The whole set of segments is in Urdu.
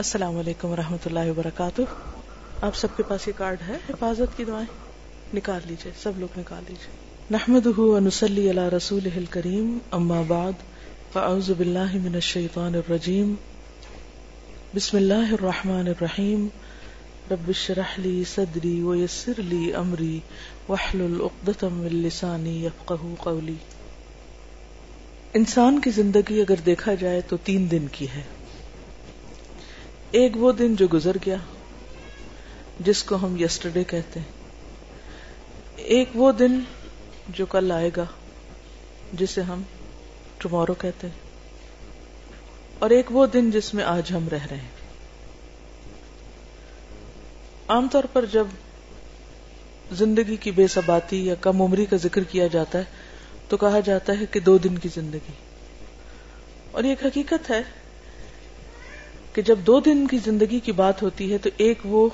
السلام علیکم و رحمۃ اللہ وبرکاتہ۔ آپ سب کے پاس یہ کارڈ ہے۔ حفاظت کی دعائیں نکال لیجیے سب لوگ نکال لیجیے نحمد نسلی اللہ رسول کریم اما بعد، فاعوذ باللہ من الشیطان الرجیم۔ بسم اللہ الرحمن الرحیم۔ رب شرح لی صدری ویسر لی امری وحلل عقدۃ من لسانی یفقهوا قولی۔ انسان کی زندگی اگر دیکھا جائے تو تین دن کی ہے۔ ایک وہ دن جو گزر گیا جس کو ہم یسٹرڈے کہتے ہیں۔ ایک وہ دن جو کل آئے گا جسے ہم ٹمورو کہتے ہیں۔ اور ایک وہ دن جس میں آج ہم رہ رہے ہیں۔ عام طور پر جب زندگی کی بے ثباتی یا کم عمری کا ذکر کیا جاتا ہے تو کہا جاتا ہے کہ دو دن کی زندگی۔ اور یہ ایک حقیقت ہے کہ جب دو دن کی زندگی کی بات ہوتی ہے تو ایک وہ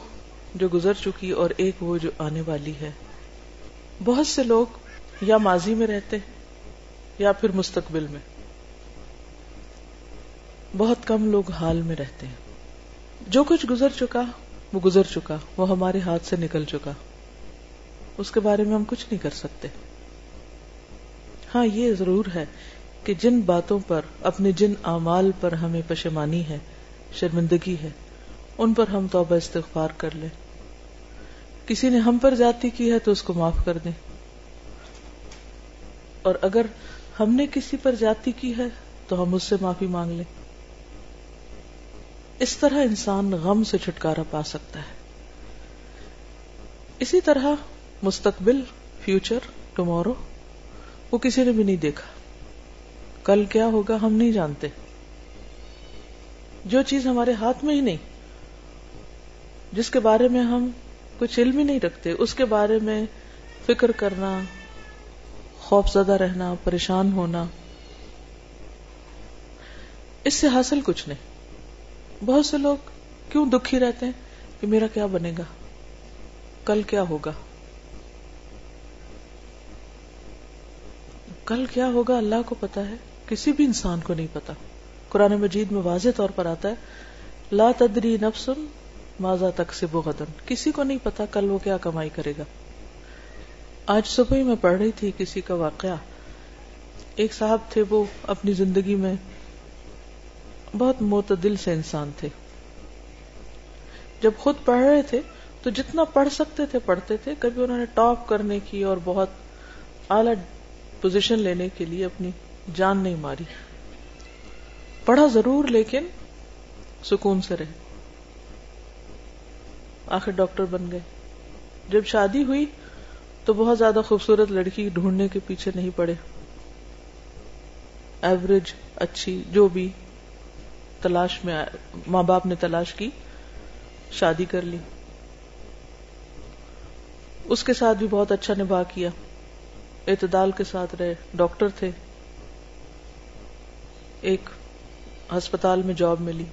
جو گزر چکی اور ایک وہ جو آنے والی ہے۔ بہت سے لوگ یا ماضی میں رہتے یا پھر مستقبل میں۔ بہت کم لوگ حال میں رہتے ہیں۔ جو کچھ گزر چکا، وہ گزر چکا۔ وہ ہمارے ہاتھ سے نکل چکا۔ اس کے بارے میں ہم کچھ نہیں کر سکتے۔ ہاں یہ ضرور ہے کہ جن باتوں پر، اپنے جن اعمال پر ہمیں پشمانی ہے شرمندگی ہے۔ ان پر ہم توبہ استغفار کر لیں۔ کسی نے ہم پر جاتی کی ہے تو اس کو معاف کر دیں۔ اور اگر ہم نے کسی پر جاتی کی ہے تو ہم اس سے معافی مانگ لیں۔ اس طرح انسان غم سے چھٹکارا پا سکتا ہے۔ اسی طرح مستقبل فیوچر ٹمورو وہ کسی نے بھی نہیں دیکھا۔ کل کیا ہوگا ہم نہیں جانتے۔ جو چیز ہمارے ہاتھ میں ہی نہیں، جس کے بارے میں ہم کچھ علم ہی نہیں رکھتے، اس کے بارے میں فکر کرنا خوف زدہ رہنا، پریشان ہونا، اس سے حاصل کچھ نہیں۔ بہت سے لوگ کیوں دکھی رہتے ہیں کہ میرا کیا بنے گا؟ کل کیا ہوگا؟ کل کیا ہوگا اللہ کو پتا ہے، کسی بھی انسان کو نہیں پتا قرآن مجید میں واضح طور پر آتا ہے، لا تدری نفسن ماضا تک سے غدن۔ کسی کو نہیں پتا کل وہ کیا کمائی کرے گا۔ آج صبح ہی میں پڑھ رہی تھی کسی کا واقعہ۔ ایک صاحب تھے، وہ اپنی زندگی میں بہت معتدل سے انسان تھے۔ جب خود پڑھ رہے تھے، تو جتنا پڑھ سکتے تھے، پڑھتے تھے۔ کبھی انہوں نے ٹاپ کرنے کی اور بہت اعلی پوزیشن لینے کے لیے اپنی جان نہیں ماری۔ پڑھا ضرور لیکن سکون سے رہے۔ آخر ڈاکٹر بن گئے۔ جب شادی ہوئی تو بہت زیادہ خوبصورت لڑکی ڈھونڈنے کے پیچھے نہیں پڑے۔ ایوریج اچھی، جو بھی تلاش میں ماں باپ نے تلاش کی، شادی کر لی۔ اس کے ساتھ بھی بہت اچھا نباہ کیا۔ اعتدال کے ساتھ رہے۔ ڈاکٹر تھے۔ ایک ہسپتال میں جاب ملی۔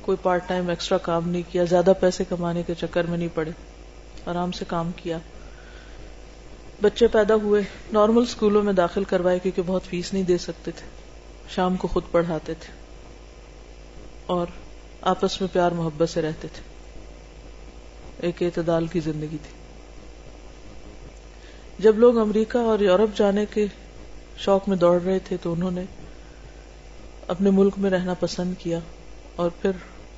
کوئی پارٹ ٹائم ایکسٹرا کام نہیں کیا، زیادہ پیسے کمانے کے چکر میں نہیں پڑے۔ آرام سے کام کیا۔ بچے پیدا ہوئے۔ نارمل اسکولوں میں داخل کروائے کیونکہ بہت فیس نہیں دے سکتے تھے۔ شام کو خود پڑھاتے تھے۔ اور آپس میں پیار محبت سے رہتے تھے۔ ایک اعتدال کی زندگی تھی۔ جب لوگ امریکہ اور یورپ جانے کے شوق میں دوڑ رہے تھے تو انہوں نے اپنے ملک میں رہنا پسند کیا اور پھر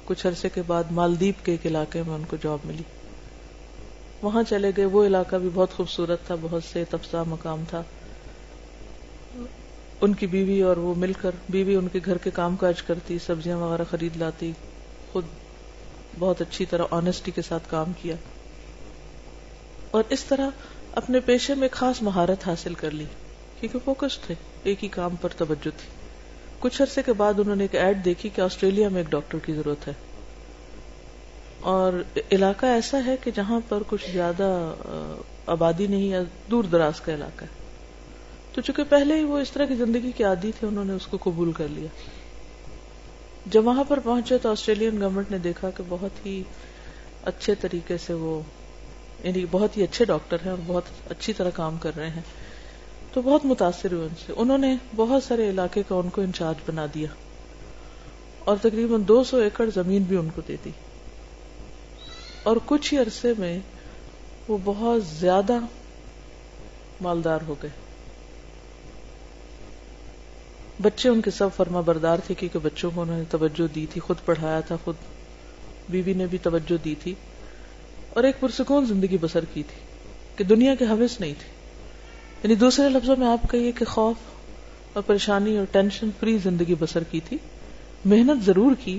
کچھ عرصے کے بعد مالدیپ کے ایک علاقے میں ان کو جاب ملی۔ وہاں چلے گئے۔ وہ علاقہ بھی بہت خوبصورت تھا، بہت سے تفصا مقام تھا۔ ان کی بیوی اور وہ مل کر، بیوی ان کے گھر کے کام کاج کرتی، سبزیاں وغیرہ خرید لاتی، خود بہت اچھی طرح آنےسٹی کے ساتھ کام کیا۔ اور اس طرح اپنے پیشے میں خاص مہارت حاصل کر لی، کیونکہ فوکس تھے، ایک ہی کام پر توجہ تھی۔ کچھ عرصے کے بعد انہوں نے ایک ایڈ دیکھی کہ آسٹریلیا میں ایک ڈاکٹر کی ضرورت ہے۔ اور علاقہ ایسا ہے کہ جہاں پر کچھ زیادہ آبادی نہیں یا دور دراز کا علاقہ ہے۔ تو چونکہ پہلے ہی وہ اس طرح کی زندگی کی عادی تھے، انہوں نے اس کو قبول کر لیا۔ جب وہاں پر پہنچے تو آسٹریلین گورنمنٹ نے دیکھا کہ بہت ہی اچھے طریقے سے وہ یعنی بہت ہی اچھے ڈاکٹر ہیں اور بہت اچھی طرح کام کر رہے ہیں۔ تو بہت متاثر ہوئے ان سے۔ انہوں نے بہت سارے علاقے کا ان کو انچارج بنا دیا۔ اور تقریباً دو سو ایکڑ زمین بھی ان کو دے دی۔ اور کچھ ہی عرصے میں وہ بہت زیادہ مالدار ہو گئے۔ بچے ان کے سب فرما بردار تھے کیونکہ بچوں کو انہوں نے توجہ دی تھی۔ خود پڑھایا تھا، خود بیوی نے بھی توجہ دی تھی۔ اور ایک پرسکون زندگی بسر کی تھی کہ دنیا کے حوث نہیں تھی یعنی دوسرے لفظوں میں آپ کہیے کہ خوف اور پریشانی اور ٹینشن فری زندگی بسر کی تھی۔ محنت ضرور کی،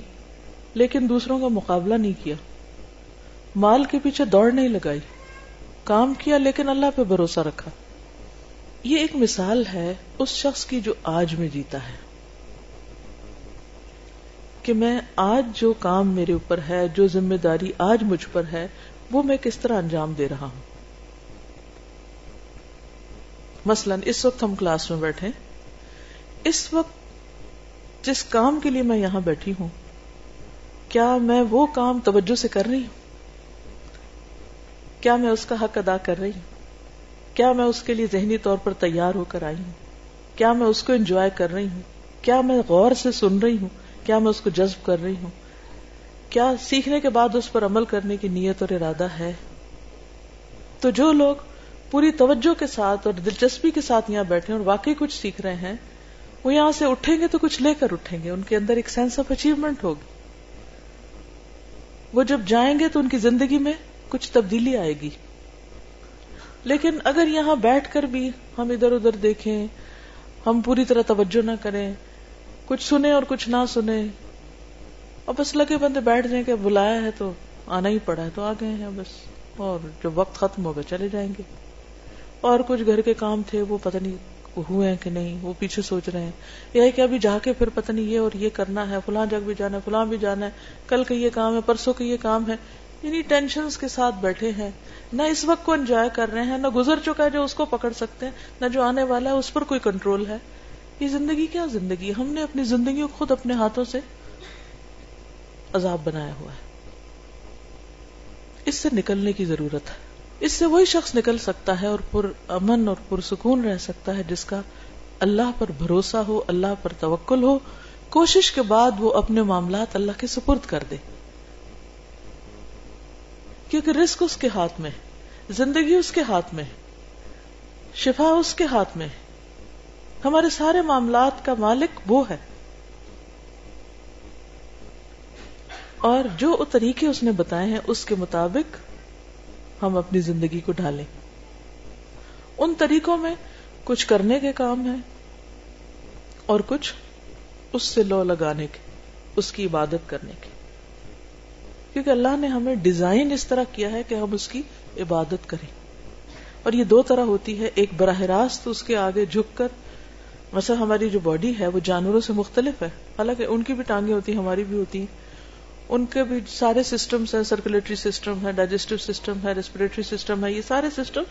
لیکن دوسروں کا مقابلہ نہیں کیا۔ مال کے پیچھے دوڑ نہیں لگائی، کام کیا لیکن اللہ پہ بھروسہ رکھا۔ یہ ایک مثال ہے اس شخص کی جو آج میں جیتا ہے۔ کہ میں آج جو کام میرے اوپر ہے، جو ذمہ داری آج مجھ پر ہے، وہ میں کس طرح انجام دے رہا ہوں۔ مثلا اس وقت ہم کلاس میں بیٹھے اس وقت جس کام کے لیے میں یہاں بیٹھی ہوں، کیا میں وہ کام توجہ سے کر رہی ہوں؟ کیا میں اس کا حق ادا کر رہی ہوں؟ کیا میں اس کے لیے ذہنی طور پر تیار ہو کر آئی ہوں؟ کیا میں اس کو انجوائے کر رہی ہوں؟ کیا میں غور سے سن رہی ہوں؟ کیا میں اس کو جذب کر رہی ہوں؟ کیا سیکھنے کے بعد اس پر عمل کرنے کی نیت اور ارادہ ہے؟ تو جو لوگ پوری توجہ کے ساتھ اور دلچسپی کے ساتھ یہاں بیٹھے اور واقعی کچھ سیکھ رہے ہیں، وہ یہاں سے اٹھیں گے تو کچھ لے کر اٹھیں گے، ان کے اندر ایک سینس آف اچیومنٹ ہوگی۔ وہ جب جائیں گے تو ان کی زندگی میں کچھ تبدیلی آئے گی۔ لیکن اگر یہاں بیٹھ کر بھی ہم ادھر ادھر دیکھیں، ہم پوری طرح توجہ نہ کریں، کچھ سنیں اور کچھ نہ سنیں، اور بس لگے بندے بیٹھ جائیں کہ بلایا ہے تو آنا ہی پڑا ہے، تو آ گئے ہیں بس، اور جب وقت ختم ہوگا چلے جائیں گے۔ اور کچھ گھر کے کام تھے، وہ پتہ نہیں ہوئے ہیں کہ نہیں، وہ پیچھے سوچ رہے ہیں۔ یہ کہ ابھی جا کے پھر پتہ نہیں یہ اور یہ کرنا ہے، فلاں جگ بھی جانا ہے، فلاں بھی جانا ہے، کل کا یہ کام ہے، پرسوں کا یہ کام ہے۔ یعنی ٹینشن کے ساتھ بیٹھے ہیں۔ نہ اس وقت کو انجوائے کر رہے ہیں، نہ گزر چکا ہے جو اس کو پکڑ سکتے ہیں، نہ جو آنے والا ہے، اس پر کوئی کنٹرول ہے۔ یہ زندگی کیا زندگی ہم نے اپنی زندگی کو خود اپنے ہاتھوں سے عذاب بنایا ہوا ہے۔ اس سے نکلنے کی ضرورت ہے۔ اس سے وہی شخص نکل سکتا ہے اور پر امن اور پرسکون رہ سکتا ہے جس کا اللہ پر بھروسہ ہو، اللہ پر توکل ہو، کوشش کے بعد وہ اپنے معاملات اللہ کے سپرد کر دے۔ کیونکہ رسک اس کے ہاتھ میں زندگی اس کے ہاتھ میں شفا اس کے ہاتھ میں ہمارے سارے معاملات کا مالک وہ ہے۔ اور جو طریقے اس نے بتائے ہیں، اس کے مطابق ہم اپنی زندگی کو ڈالیں ان طریقوں میں کچھ کرنے کے کام ہے اور کچھ اس سے لو لگانے کے، اس کی عبادت کرنے کے۔ کیونکہ اللہ نے ہمیں ڈیزائن اس طرح کیا ہے کہ ہم اس کی عبادت کریں۔ اور یہ دو طرح ہوتی ہے، ایک براہ راست اس کے آگے جھک کر، مثلا ہماری جو باڈی ہے وہ جانوروں سے مختلف ہے، حالانکہ ان کی بھی ٹانگیں ہوتی ہیں، ہماری بھی ہوتی ہیں۔ ان کے بھی سارے سسٹمز ہیں سرکولیٹری سسٹم ہے ڈائجسٹو سسٹم ہے ریسپریٹری سسٹم ہے، یہ سارے سسٹم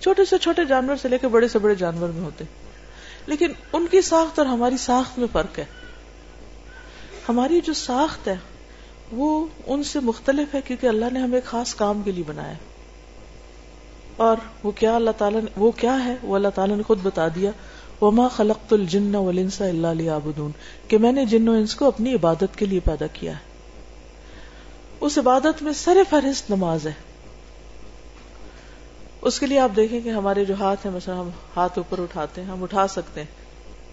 چھوٹے سے چھوٹے جانور سے لے کے بڑے سے بڑے جانور میں ہوتے لیکن ان کی ساخت اور ہماری ساخت میں فرق ہے۔ ہماری جو ساخت ہے، وہ ان سے مختلف ہے کیونکہ اللہ نے ہمیں خاص کام کے لیے بنایا اور وہ کیا اللہ تعالیٰ نے وہ کیا ہے؟ وہ اللہ تعالیٰ نے خود بتا دیا۔ وما خلقت الجن والانس الا ليعبدون۔ کہ میں نے جن و انس کو اپنی عبادت کے لیے پیدا کیا ہے۔ اس عبادت میں سر فہرست نماز ہے۔ اس کے لیے آپ دیکھیں کہ ہمارے جو ہاتھ ہیں، مثلا ہم ہاتھ اوپر اٹھاتے ہیں، ہم اٹھا سکتے ہیں۔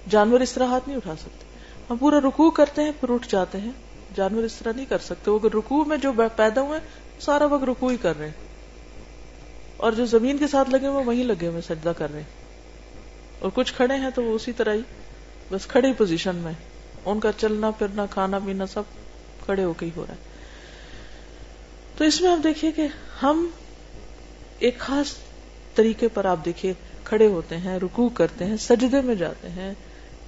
جانور اس طرح ہاتھ نہیں اٹھا سکتے۔ ہم پورا رکوع کرتے ہیں، پھر اٹھ جاتے ہیں۔ جانور اس طرح نہیں کر سکتے۔ وہ رکوع میں جو پیدا ہوئے، سارا وقت رکوع ہی کر رہے ہیں۔ اور جو زمین کے ساتھ لگے ہوئے، وہیں لگے ہوئے، سجدہ کر رہے ہیں۔ اور کچھ کھڑے ہیں تو وہ اسی طرح ہی، بس کھڑی پوزیشن میں ان کا چلنا پھرنا، کھانا پینا سب کھڑے ہو کے ہی ہو رہا ہے۔ تو اس میں آپ دیکھیے کہ ہم ایک خاص طریقے پر آپ دیکھیے کھڑے ہوتے ہیں رکو کرتے ہیں، سجدے میں جاتے ہیں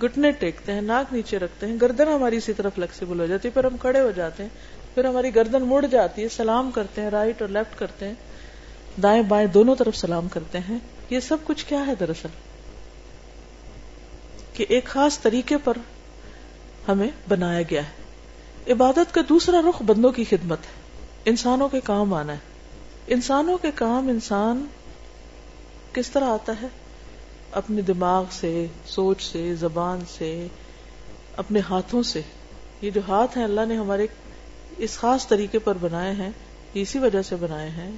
گٹنے ٹیکتے ہیں، ناک نیچے رکھتے ہیں، گردن ہماری اسی طرح فلیکسیبل ہو جاتی ہے، پھر ہم کھڑے ہو جاتے ہیں، پھر ہماری گردن مڑ جاتی ہے، سلام کرتے ہیں رائٹ اور لیفٹ کرتے ہیں، دائیں بائیں دونوں طرف سلام کرتے ہیں۔ یہ سب کچھ کیا ہے دراصل؟ کہ ایک خاص طریقے پر ہمیں بنایا گیا ہے۔ عبادت کا دوسرا رخ بندوں کی خدمت ہے۔ انسانوں کے کام آنا ہے۔ انسانوں کے کام انسان کس طرح آتا ہے؟ اپنے دماغ سے، سوچ سے، زبان سے، اپنے ہاتھوں سے۔ یہ جو ہاتھ ہیں، اللہ نے ہمارے اس خاص طریقے پر بنائے ہیں اسی وجہ سے بنائے ہیں۔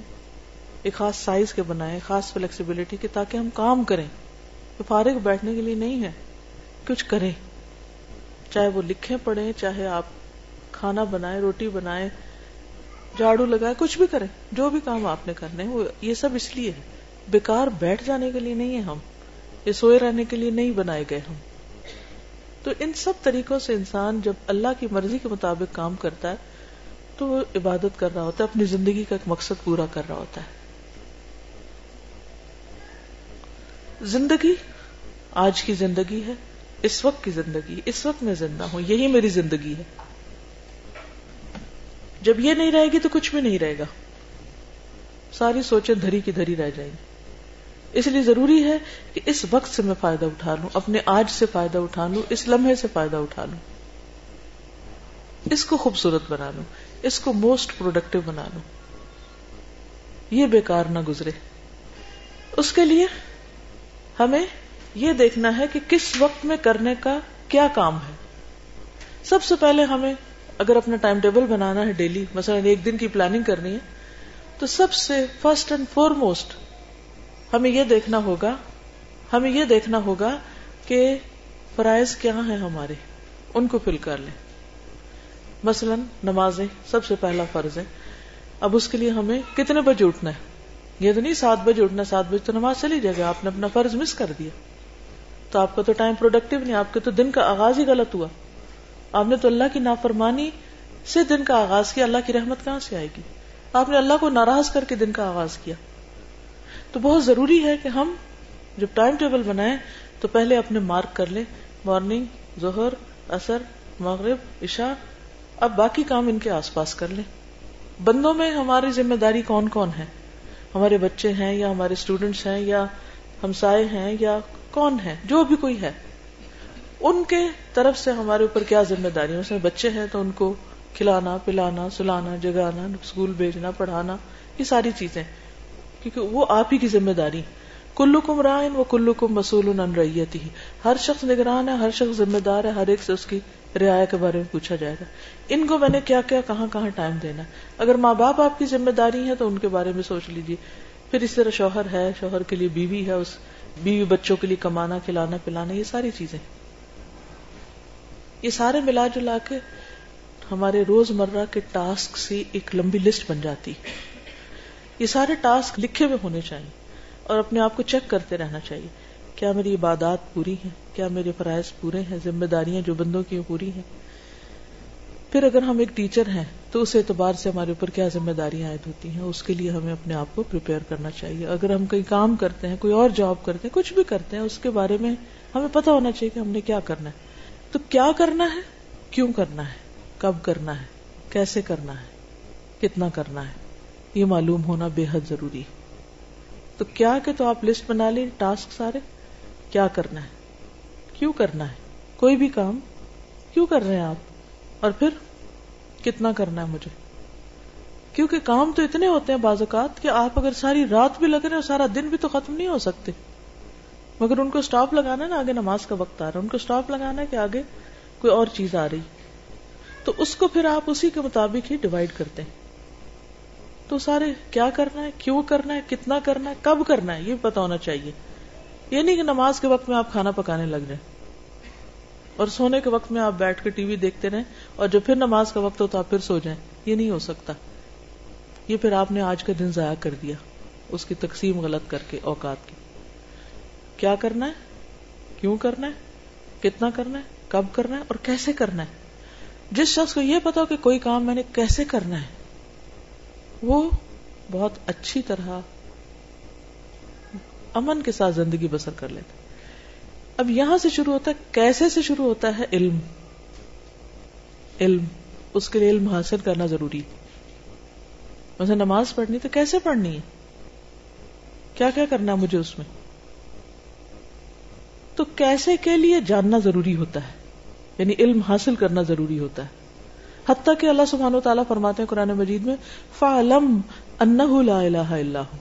ایک خاص سائز کے بنائے خاص فلیکسیبلٹی کے تاکہ ہم کام کریں۔ فارغ بیٹھنے کے لیے نہیں ہے۔ کچھ کریں۔ چاہے وہ لکھیں، پڑھیں، چاہے آپ کھانا بنائیں، روٹی بنائیں جھاڑو لگائے، کچھ بھی کریں، جو بھی کام آپ نے کرنے وہ یہ سب اس لیے ہے۔ بیکار بیٹھ جانے کے لیے نہیں ہے ہم۔ یہ سوئے رہنے کے لیے نہیں بنائے گئے ہم۔ تو ان سب طریقوں سے انسان جب اللہ کی مرضی کے مطابق کام کرتا ہے، تو وہ عبادت کر رہا ہوتا ہے، اپنی زندگی کا ایک مقصد پورا کر رہا ہوتا ہے۔ زندگی آج کی زندگی ہے، اس وقت کی زندگی اس وقت میں زندہ ہوں، یہی میری زندگی ہے۔ جب یہ نہیں رہے گی تو کچھ بھی نہیں رہے گا۔ ساری سوچیں دھری کی دھری رہ جائیں گی۔ اس لیے ضروری ہے کہ اس وقت سے میں فائدہ اٹھا لوں، اپنے آج سے فائدہ اٹھا لوں، اس لمحے سے فائدہ اٹھا لوں۔ اس کو خوبصورت بنا لوں، اس کو موسٹ پروڈکٹیو بنا لوں۔ یہ بیکار نہ گزرے۔ اس کے لیے ہمیں یہ دیکھنا ہے کہ کس وقت میں کرنے کا کیا کام ہے۔ سب سے پہلے ہمیں اگر اپنا ٹائم ٹیبل بنانا ہے ڈیلی، مثلا ایک دن کی پلاننگ کرنی ہے، تو سب سے فرسٹ اینڈ فور موسٹ ہمیں یہ دیکھنا ہوگا، ہمیں یہ دیکھنا ہوگا کہ فرائض کیا ہیں ہمارے، ان کو فل کر لیں۔ مثلا نمازیں سب سے پہلا فرض ہے۔ اب اس کے لیے ہمیں کتنے بجے اٹھنا ہے؟ یہ تو نہیں سات بجے اٹھنا، سات بجے تو نماز چلی جائے گا آپ نے اپنا فرض مس کر دیا۔ تو آپ کا تو ٹائم پروڈکٹیو نہیں، آپ کے تو دن کا آغاز ہی غلط ہوا۔ آپ نے تو اللہ کی نافرمانی سے دن کا آغاز کیا، اللہ کی رحمت کہاں سے آئے گی؟ آپ نے اللہ کو ناراض کر کے دن کا آغاز کیا۔ تو بہت ضروری ہے کہ ہم جب ٹائم ٹیبل بنائیں تو پہلے اپنے مارک کر لیں۔ مارننگ، ظہر اثر مغرب، عشاء، اب باقی کام ان کے آس پاس کر لیں۔ بندوں میں ہماری ذمہ داری کون کون ہے؟ ہمارے بچے ہیں یا ہمارے اسٹوڈینٹس ہیں یا ہمسائے ہیں یا کون ہے؟ جو بھی کوئی ہے۔ ان کے طرف سے ہمارے اوپر کیا ذمہ داری ہے بچے ہیں تو ان کو کھلانا، پلانا، سلانا، جگانا اسکول بھیجنا، پڑھانا، یہ ساری چیزیں۔ کیونکہ وہ آپ ہی کی ذمہ داری۔ کلو کم رائن و کلو کم مسول ریتی ہی ہر شخص نگران ہے، ہر شخص ذمہ دار ہے، ہر ایک سے اس کی رعایا کے بارے میں پوچھا جائے گا۔ ان کو میں نے کیا کیا، کہاں کہاں ٹائم دینا اگر ماں باپ آپ کی ذمہ داری ہے تو ان کے بارے میں سوچ لیجیے پھر اس طرح شوہر ہے، شوہر کے لیے بیوی ہے، اس بیوی بچوں کے لیے کمانا، کھلانا، پلانا، یہ ساری چیزیں۔ یہ سارے ملا جلا کے ہمارے روز مرہ کے ٹاسک سے ایک لمبی لسٹ بن جاتی یہ سارے ٹاسک لکھے ہوئے ہونے چاہیے اور اپنے آپ کو چیک کرتے رہنا چاہیے۔ کیا میری عبادات پوری ہیں؟ کیا میرے فرائض پورے ہیں؟ ذمہ داریاں جو بندوں کی پوری ہیں؟ پھر اگر ہم ایک ٹیچر ہیں تو اس اعتبار سے ہمارے اوپر کیا ذمہ داریاں عائد ہوتی ہیں؟ اس کے لیے ہمیں اپنے آپ کو پریپیئر کرنا چاہیے۔ اگر ہم کہیں کام کرتے ہیں، کوئی اور جاب کرتے ہیں، کچھ بھی کرتے ہیں، اس کے بارے میں ہمیں پتا ہونا چاہیے کہ ہم نے کیا کرنا ہے۔ تو کیا کرنا ہے؟ کیوں کرنا ہے؟ کب کرنا ہے؟ کیسے کرنا ہے؟ کتنا کرنا ہے؟ یہ معلوم ہونا بے حد ضروری ہے۔ تو کیا کہ تو آپ لسٹ بنا لیں ٹاسک سارے۔ کیا کرنا ہے؟ کیوں کرنا ہے؟ کوئی بھی کام۔ کیوں کر رہے ہیں آپ؟ اور پھر کتنا کرنا ہے مجھے؟ کیونکہ کام تو اتنے ہوتے ہیں بعض اوقات کہ آپ اگر ساری رات بھی لگ رہے ہیں اور سارا دن بھی تو ختم نہیں ہو سکتے۔ مگر ان کو اسٹاپ لگانا ہے نا آگے نماز کا وقت آ رہا ہے۔ ان کو اسٹاپ لگانا ہے کہ آگے کوئی اور چیز آ رہی۔ تو اس کو پھر آپ اسی کے مطابق ہی ڈیوائڈ کرتے ہیں۔ تو سارے کیا کرنا ہے؟ کیوں کرنا ہے؟ کتنا کرنا ہے؟ کب کرنا ہے؟ یہ پتا ہونا چاہیے۔ یہ نہیں کہ نماز کے وقت میں آپ کھانا پکانے لگ جائیں۔ اور سونے کے وقت میں آپ بیٹھ کے ٹی وی دیکھتے رہیں اور جب پھر نماز کا وقت ہو تو آپ پھر سو جائیں۔ یہ نہیں ہو سکتا۔ یہ پھر آپ نے آج کا دن ضائع کر دیا۔ اس کی تقسیم غلط کر کے اوقات کی۔ کیا کرنا ہے؟ کیوں کرنا ہے؟ کتنا کرنا ہے؟ کب کرنا ہے؟ اور کیسے کرنا ہے؟ جس شخص کو یہ پتا ہو کہ کوئی کام میں نے کیسے کرنا ہے، وہ بہت اچھی طرح امن کے ساتھ زندگی بسر کر لیتے اب یہاں سے شروع ہوتا ہے، کیسے سے شروع ہوتا ہے؟ علم۔ علم۔ اس کے لیے علم حاصل کرنا ضروری ویسے نماز پڑھنی تو کیسے پڑھنی ہے؟ کیا کیا کرنا مجھے اس میں؟ تو کیسے کے لیے جاننا ضروری ہوتا ہے؟ یعنی علم حاصل کرنا ضروری ہوتا ہے۔ حتیٰ کہ اللہ سبحانہ و تعالیٰ فرماتے ہیں قرآن مجید میں، فعلم انہ لا الہ الا ہوں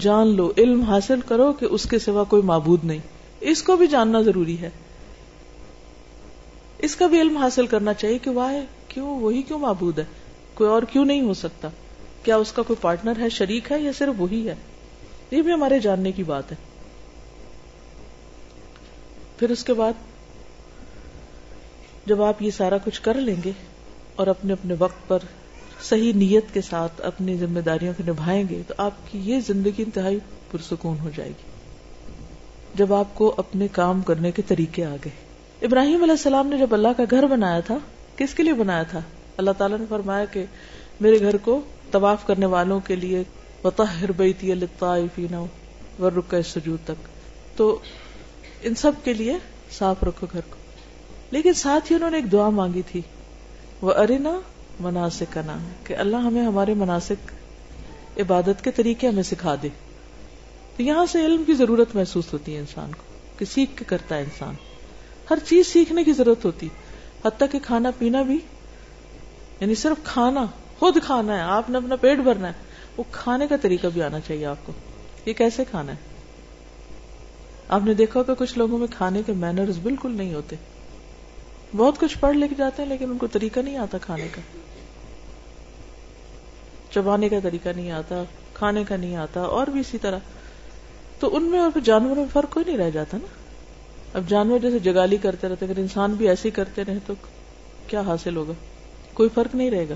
جان لو، علم حاصل کرو کہ اس کے سوا کوئی معبود نہیں۔ اس کو بھی جاننا ضروری ہے۔ اس کا بھی علم حاصل کرنا چاہیے کہ واہ کیوں؟ وہی کیوں معبود ہے؟ کوئی اور کیوں نہیں ہو سکتا؟ کیا اس کا کوئی پارٹنر ہے، شریک ہے یا صرف وہی ہے؟ یہ بھی ہمارے جاننے کی بات ہے۔ پھر اس کے بعد جب آپ یہ سارا کچھ کر لیں گے اور اپنے اپنے وقت پر صحیح نیت کے ساتھ اپنی ذمہ داریوں کو نبھائیں گے، تو آپ کی یہ زندگی انتہائی پرسکون ہو جائے گی۔ جب آپ کو اپنے کام کرنے کے طریقے آ گئے۔ ابراہیم علیہ السلام نے جب اللہ کا گھر بنایا تھا، کس کے لیے بنایا تھا؟ اللہ تعالیٰ نے فرمایا کہ میرے گھر کو طواف کرنے والوں کے لیے وطہر بیتی للطائفین والرکع سجود تک۔ تو ان سب کے لیے صاف رکھو گھر کو۔ لیکن ساتھ ہی انہوں نے ایک دعا مانگی تھی، وہ ارنا مناسب کا نام کہ اللہ ہمیں ہمارے مناسب عبادت کے طریقے ہمیں سکھا دے۔ تو یہاں سے علم کی ضرورت محسوس ہوتی ہے انسان کو، کہ سیکھ کے کرتا ہے انسان۔ ہر چیز سیکھنے کی ضرورت ہوتی، حتیٰ کہ کھانا پینا بھی۔ یعنی صرف کھانا، خود کھانا ہے، آپ نے اپنا پیٹ بھرنا ہے، وہ کھانے کا طریقہ بھی آنا چاہیے آپ کو۔ یہ کیسے کھانا ہے؟ آپ نے دیکھا کہ کچھ لوگوں میں کھانے کے مینرز بالکل نہیں ہوتے۔ بہت کچھ پڑھ لکھ جاتے ہیں لیکن ان کو طریقہ نہیں آتا کھانے کا۔ چبانے کا طریقہ نہیں آتا، کھانے کا نہیں آتا، اور بھی اسی طرح۔ تو ان میں اور جانوروں میں فرق کوئی نہیں رہ جاتا نا۔ اب جانور جیسے جگالی کرتے رہتے، اگر انسان بھی ایسے ہی کرتے رہے تو کیا حاصل ہوگا؟ کوئی فرق نہیں رہے گا۔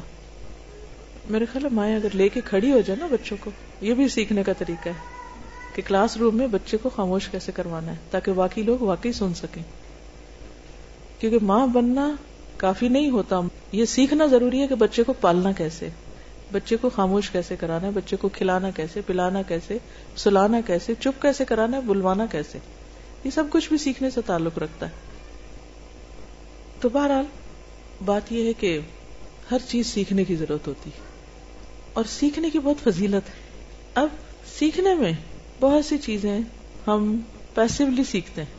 میرے خیال ہے مائیں اگر لے کے کھڑی ہو جائے نا بچوں کو، یہ بھی سیکھنے کا طریقہ ہے۔ کہ کلاس روم میں بچے کو خاموش کیسے کروانا ہے تاکہ باقی لوگ واقعی سن سکیں۔ کیونکہ ماں بننا کافی نہیں ہوتا۔ یہ سیکھنا ضروری ہے کہ بچے کو پالنا کیسے۔ بچے کو خاموش کیسے کرانا ہے؟ بچے کو کھلانا کیسے؟ پلانا کیسے؟ سلانا کیسے؟ چپ کیسے کرانا ہے؟ بلوانا کیسے؟ یہ سب کچھ بھی سیکھنے سے تعلق رکھتا ہے۔ تو بہرحال بات یہ ہے کہ ہر چیز سیکھنے کی ضرورت ہوتی ہے اور سیکھنے کی بہت فضیلت ہے۔ اب سیکھنے میں بہت سی چیزیں ہم پیسولی سیکھتے ہیں۔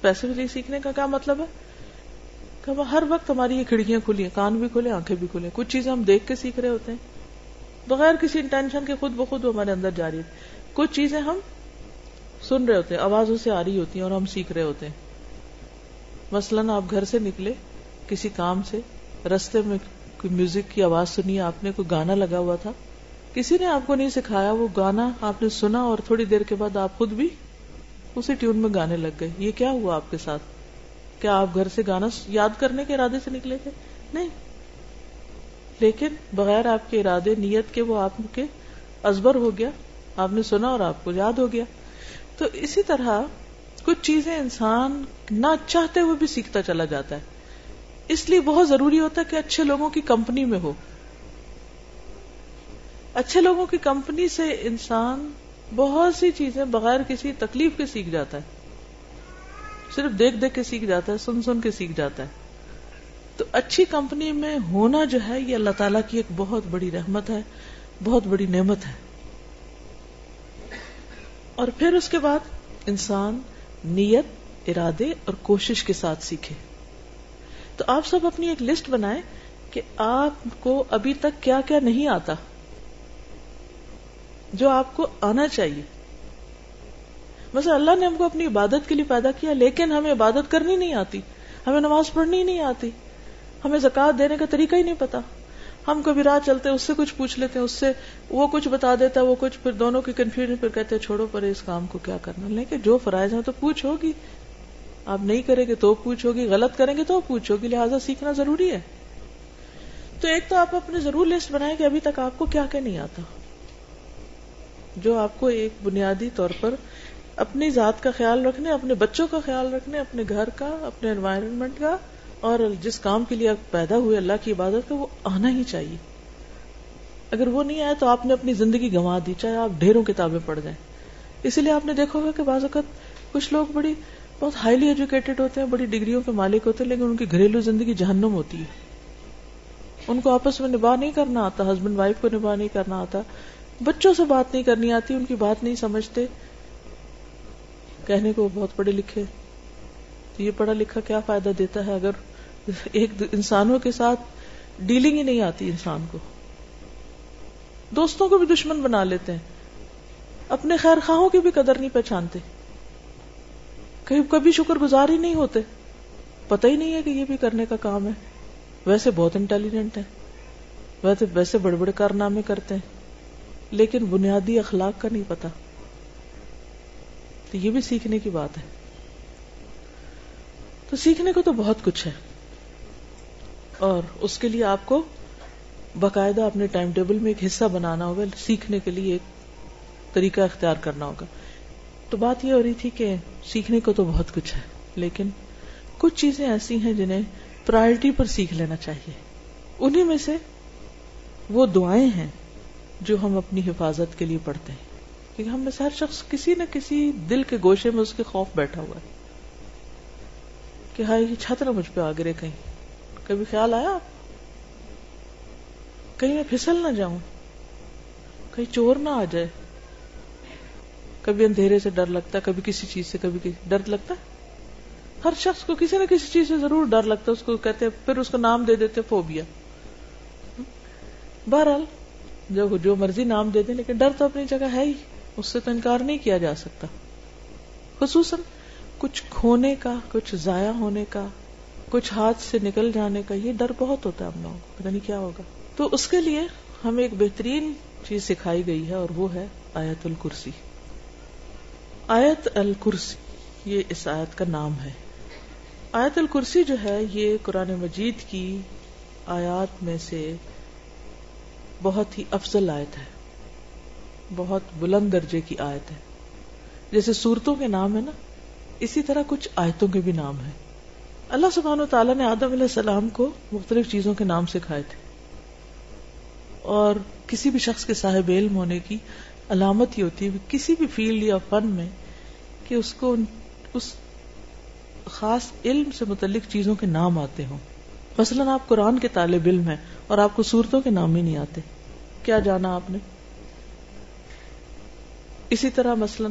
پیسولی سیکھنے کا کیا مطلب ہے؟ کہ ہر وقت ہماری یہ کھڑکیاں کھلی ہیں، کان بھی کھلے، آنکھیں بھی کھلے کچھ چیزیں ہم دیکھ کے سیکھ رہے ہوتے ہیں۔ بغیر کسی انٹینشن کے خود بخود ہمارے اندر جاری ہے کچھ چیزیں ہم سن رہے ہوتے ہیں، آوازوں سے آ رہی ہوتی ہیں اور ہم سیکھ رہے ہوتے ہیں۔ مثلاً آپ گھر سے نکلے، کسی کام سے، رستے میں کوئی میوزک کی آواز سنی، آپ نے کوئی گانا لگا ہوا تھا کسی نے آپ کو نہیں سکھایا، وہ گانا آپ نے سنا اور تھوڑی دیر کے بعد آپ خود بھی اسی ٹیون میں گانے لگ گئے۔ یہ کیا ہوا آپ کے ساتھ؟ کیا آپ گھر سے گانا یاد کرنے کے ارادے سے نکلے تھے؟ نہیں۔ لیکن بغیر آپ کے ارادے، نیت کے وہ آپ کے ازبر ہو گیا۔ آپ نے سنا اور آپ کو یاد ہو گیا۔ تو اسی طرح کچھ چیزیں انسان نہ چاہتے ہوئے بھی سیکھتا چلا جاتا ہے۔ اس لیے بہت ضروری ہوتا ہے کہ اچھے لوگوں کی کمپنی میں ہو۔ اچھے لوگوں کی کمپنی سے انسان بہت سی چیزیں بغیر کسی تکلیف کے سیکھ جاتا ہے۔ صرف دیکھ دیکھ کے سیکھ جاتا ہے، سن سن کے سیکھ جاتا ہے۔ تو اچھی کمپنی میں ہونا جو ہے، یہ اللہ تعالیٰ کی ایک بہت بڑی رحمت ہے، بہت بڑی نعمت ہے۔ اور پھر اس کے بعد انسان نیت، ارادے اور کوشش کے ساتھ سیکھے۔ تو آپ سب اپنی ایک لسٹ بنائیں کہ آپ کو ابھی تک کیا کیا نہیں آتا۔ جو آپ کو آنا چاہیے۔ بس اللہ نے ہم کو اپنی عبادت کے لیے پیدا کیا، لیکن ہمیں عبادت کرنی نہیں آتی، ہمیں نماز پڑھنی نہیں آتی، ہمیں زکات دینے کا طریقہ ہی نہیں پتا۔ ہم کبھی راہ چلتے اس سے کچھ پوچھ لیتے ہیں، اس سے وہ کچھ بتا دیتا وہ کچھ پھر دونوں کی کنفیوژن پھر کہتے ہیں، چھوڑو پر اس کام کو کیا کرنا۔ لیکن جو فرائض ہیں تو پوچھ ہوگی۔ آپ نہیں کریں گے تو پوچھو گی غلط کریں گے تو پوچھو گی لہٰذا سیکھنا ضروری ہے۔ تو ایک تو آپ اپنے ضرور لسٹ بنائیں کہ ابھی تک آپ کو کیا کیا نہیں آتا۔ جو آپ کو ایک بنیادی طور پر اپنی ذات کا خیال رکھنے، اپنے بچوں کا خیال رکھنے، اپنے گھر کا، اپنے انوائرمنٹ کا، اور جس کام کے لیے آپ پیدا ہوئے اللہ کی عبادت کا، وہ آنا ہی چاہیے۔ اگر وہ نہیں آئے تو آپ نے اپنی زندگی گنوا دی، چاہے آپ ڈھیروں کتابیں پڑھ جائیں اسی لیے آپ نے دیکھا ہوگا کہ بعض اوقات کچھ لوگ بڑی بہت ہائیلی ایجوکیٹڈ ہوتے ہیں، بڑی ڈگریوں کے مالک ہوتے ہیں، لیکن ان کی گھریلو زندگی جہنم ہوتی ہے۔ ان کو آپس میں نباہ نہیں کرنا آتا ہسبینڈ وائف کو نباہ نہیں کرنا آتا۔ بچوں سے بات نہیں کرنی آتی، ان کی بات نہیں سمجھتے۔ کہنے کو بہت پڑھے لکھے۔ تو یہ پڑھا لکھا کیا فائدہ دیتا ہے اگر ایک انسانوں کے ساتھ ڈیلنگ ہی نہیں آتی انسان کو۔ دوستوں کو بھی دشمن بنا لیتے ہیں۔ اپنے خیر خواہوں کی بھی قدر نہیں پہچانتے۔ کہیں کبھی شکر گزار ہی نہیں ہوتے۔ پتہ ہی نہیں ہے کہ یہ بھی کرنے کا کام ہے۔ ویسے بہت انٹیلیجنٹ ہے ویسے ویسے بڑے بڑے کارنامے کرتے ہیں۔ لیکن بنیادی اخلاق کا نہیں پتا۔ تو یہ بھی سیکھنے کی بات ہے۔ تو سیکھنے کو تو بہت کچھ ہے۔ اور اس کے لیے آپ کو باقاعدہ اپنے ٹائم ٹیبل میں ایک حصہ بنانا ہوگا، سیکھنے کے لیے ایک طریقہ اختیار کرنا ہوگا۔ تو بات یہ ہو رہی تھی کہ سیکھنے کو تو بہت کچھ ہے، لیکن کچھ چیزیں ایسی ہیں جنہیں پرائرٹی پر سیکھ لینا چاہیے۔ انہیں میں سے وہ دعائیں ہیں جو ہم اپنی حفاظت کے لیے پڑھتے ہیں۔ کیونکہ ہم میں سے ہر شخص کسی نہ کسی دل کے گوشے میں اس کے خوف بیٹھا ہوا ہے کہ ہائی یہ چھت نہ مجھ پہ آ گرے کہیں۔ کبھی خیال آیا؟ کہیں میں پھسل نہ جاؤں۔ کہیں چور نہ آ جائے۔ کبھی اندھیرے سے ڈر لگتا ہے، کبھی کسی چیز سے کبھی کسی ڈر لگتا ہے؟ ہر شخص کو کسی نہ کسی چیز سے ضرور ڈر لگتا ہے۔ اس کو کہتے ہیں، پھر اس کو نام دے دیتے فوبیا۔ بہرحال جو جو مرضی نام دے دیں، لیکن ڈر تو اپنی جگہ ہے ہی۔ اس سے تو انکار نہیں کیا جا سکتا۔ خصوصاً کچھ کھونے کا، کچھ ضائع ہونے کا، کچھ ہاتھ سے نکل جانے کا، یہ ڈر بہت ہوتا ہے ہم لوگوں کو پتا نہیں کیا ہوگا۔ تو اس کے لیے ہمیں ایک بہترین چیز سکھائی گئی ہے اور وہ ہے آیت الکرسی۔ آیت الکرسی، یہ اس آیت کا نام ہے۔ آیت الکرسی جو ہے، یہ قرآن مجید کی آیات میں سے بہت ہی افضل آیت ہے۔ بہت بلند درجے کی آیت ہے۔ جیسے صورتوں کے نام ہے نا، اسی طرح کچھ آیتوں کے بھی نام ہے اللہ سبحانہ و تعالیٰ نے آدم علیہ السلام کو مختلف چیزوں کے نام سکھائے تھے۔ اور کسی بھی شخص کے صاحب علم ہونے کی علامت ہی ہوتی ہے، کسی بھی فیلڈ یا فن میں کہ اس کو اس خاص علم سے متعلق چیزوں کے نام آتے ہوں۔ مثلا آپ قرآن کے طالب علم ہیں اور آپ کو صورتوں کے نام ہی نہیں آتے۔ کیا جانا آپ نے؟ اسی طرح مثلا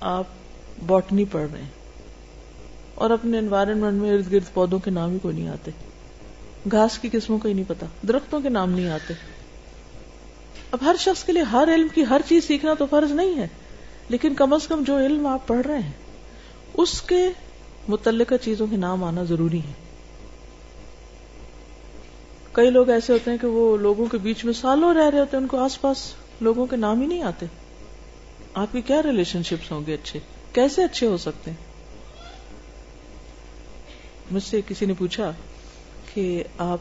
آپ باٹنی پڑھ رہے ہیں اور اپنے انوائرمنٹ میں ارد گرد پودوں کے نام ہی کوئی نہیں آتے۔ گھاس کی قسموں کا ہی نہیں پتا، درختوں کے نام نہیں آتے۔ اب ہر شخص کے لیے ہر علم کی ہر چیز سیکھنا تو فرض نہیں ہے، لیکن کم از کم جو علم آپ پڑھ رہے ہیں، اس کے متعلقہ چیزوں کے نام آنا ضروری ہے۔ کئی لوگ ایسے ہوتے ہیں کہ وہ لوگوں کے بیچ میں سالوں رہ رہے ہوتے ہیں، ان کو آس پاس لوگوں کے نام ہی نہیں آتے۔ آپ کی کیا ریلیشن شپس ہوں گے اچھے؟ کیسے اچھے ہو سکتے ہیں؟ مجھ سے کسی نے پوچھا کہ آپ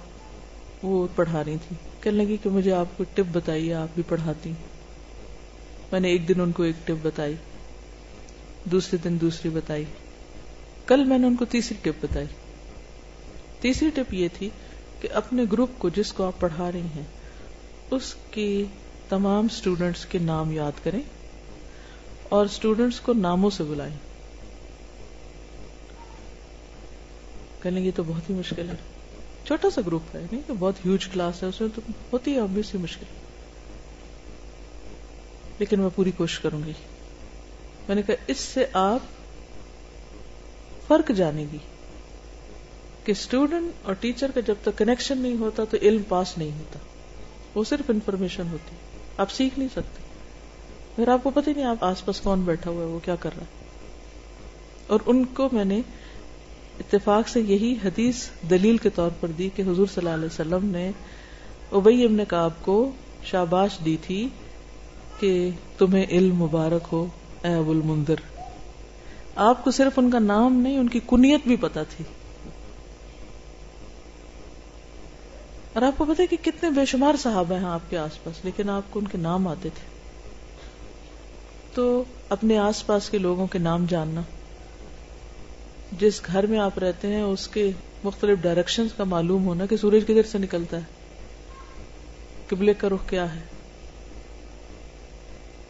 وہ پڑھا رہی تھی کہنے لگی کہ مجھے آپ کو ٹپ بتائیے، آپ بھی پڑھاتی میں نے ایک دن ان کو ایک ٹپ بتائی، دوسرے دن دوسری بتائی۔ کل میں نے ان کو تیسری ٹپ بتائی۔ تیسری ٹپ یہ تھی کہ اپنے گروپ کو جس کو آپ پڑھا رہی ہیں، اس کی تمام اسٹوڈینٹس کے نام یاد کریں اور اسٹوڈینٹس کو ناموں سے بلائیں۔ کہنے یہ تو بہت ہی مشکل ہے۔ چھوٹا سا گروپ ہے، نہیں تو بہت ہیوج کلاس ہے، اس میں تو ہوتی ہے آبیسلی مشکل۔ لیکن میں پوری کوشش کروں گی۔ میں نے کہا، اس سے آپ فرق جانے گی۔ کہ اسٹوڈنٹ اور ٹیچر کا جب تک کنیکشن نہیں ہوتا تو علم پاس نہیں ہوتا۔ وہ صرف انفارمیشن ہوتی۔ آپ سیکھ نہیں سکتے۔ پھر آپ کو پتہ نہیں آپ آس پاس کون بیٹھا ہوا ہے، وہ کیا کر رہا ہے؟ اور ان کو میں نے اتفاق سے یہی حدیث دلیل کے طور پر دی کہ حضور صلی اللہ علیہ وسلم نے ابئی ابن کاب کو شاباش دی تھی کہ تمہیں علم مبارک ہو، اے ابو المندر آپ کو صرف ان کا نام نہیں، ان کی کنیت بھی پتا تھی۔ اور آپ کو پتا کہ کتنے بے شمار صحابہ ہیں آپ کے آس پاس، لیکن آپ کو ان کے نام آتے تھے۔ تو اپنے آس پاس کے لوگوں کے نام جاننا، جس گھر میں آپ رہتے ہیں، اس کے مختلف ڈائریکشن کا معلوم ہونا کہ سورج کدھر سے نکلتا ہے، قبلے کا رخ کیا ہے۔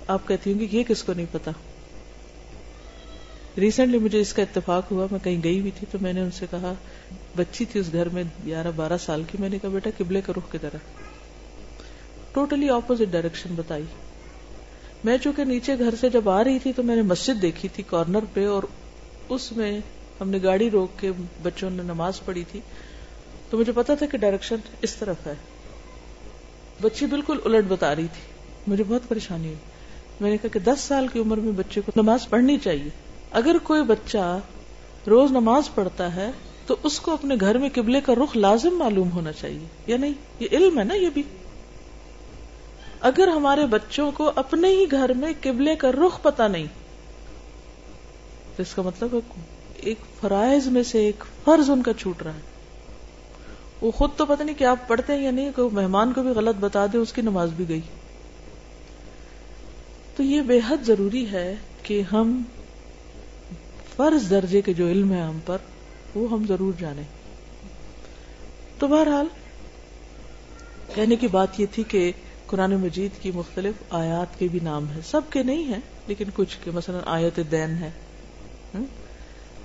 آپ کہتی ہوں کہ یہ کس کو نہیں پتا ریسنٹلی مجھے اس کا اتفاق ہوا، میں کہیں گئی بھی تھی تو میں نے ان سے کہا، بچی تھی اس گھر میں گیارہ بارہ سال کی، میں نے کہا بیٹا قبلے کا رخ کدھر ہے؟ ٹوٹلی اپوزٹ ڈائریکشن بتائی۔ میں چونکہ نیچے گھر سے جب آ رہی تھی تو میں نے مسجد دیکھی تھی کارنر پہ، اور اس میں ہم نے گاڑی روک کے بچوں نے نماز پڑھی تھی۔ تو مجھے پتا تھا کہ ڈائریکشن اس طرف ہے۔ بچی بالکل الٹ بتا رہی تھی۔ مجھے بہت پریشانی ہوئی۔ میں نے کہا کہ دس سال کی عمر میں بچے کو نماز پڑھنی چاہیے۔ اگر کوئی بچہ روز نماز پڑھتا ہے تو اس کو اپنے گھر میں قبلے کا رخ لازم معلوم ہونا چاہیے، یا نہیں؟ یہ علم ہے نا یہ بھی۔ اگر ہمارے بچوں کو اپنے ہی گھر میں قبلے کا رخ پتا نہیں، تو اس کا مطلب ایک فرائض میں سے ایک فرض ان کا چھوٹ رہا ہے۔ وہ خود تو پتہ نہیں کہ آپ پڑھتے ہیں یا نہیں کہ مہمان کو بھی غلط بتا دے، اس کی نماز بھی گئی۔ تو یہ بے حد ضروری ہے کہ ہم فرض درجے کے جو علم ہے ہم پر، وہ ہم ضرور جانیں۔ تو بہرحال، کہنے کی بات یہ تھی کہ قرآن مجید کی مختلف آیات کے بھی نام ہیں۔ سب کے نہیں ہیں، لیکن کچھ کے، مثلا آیت دین ہے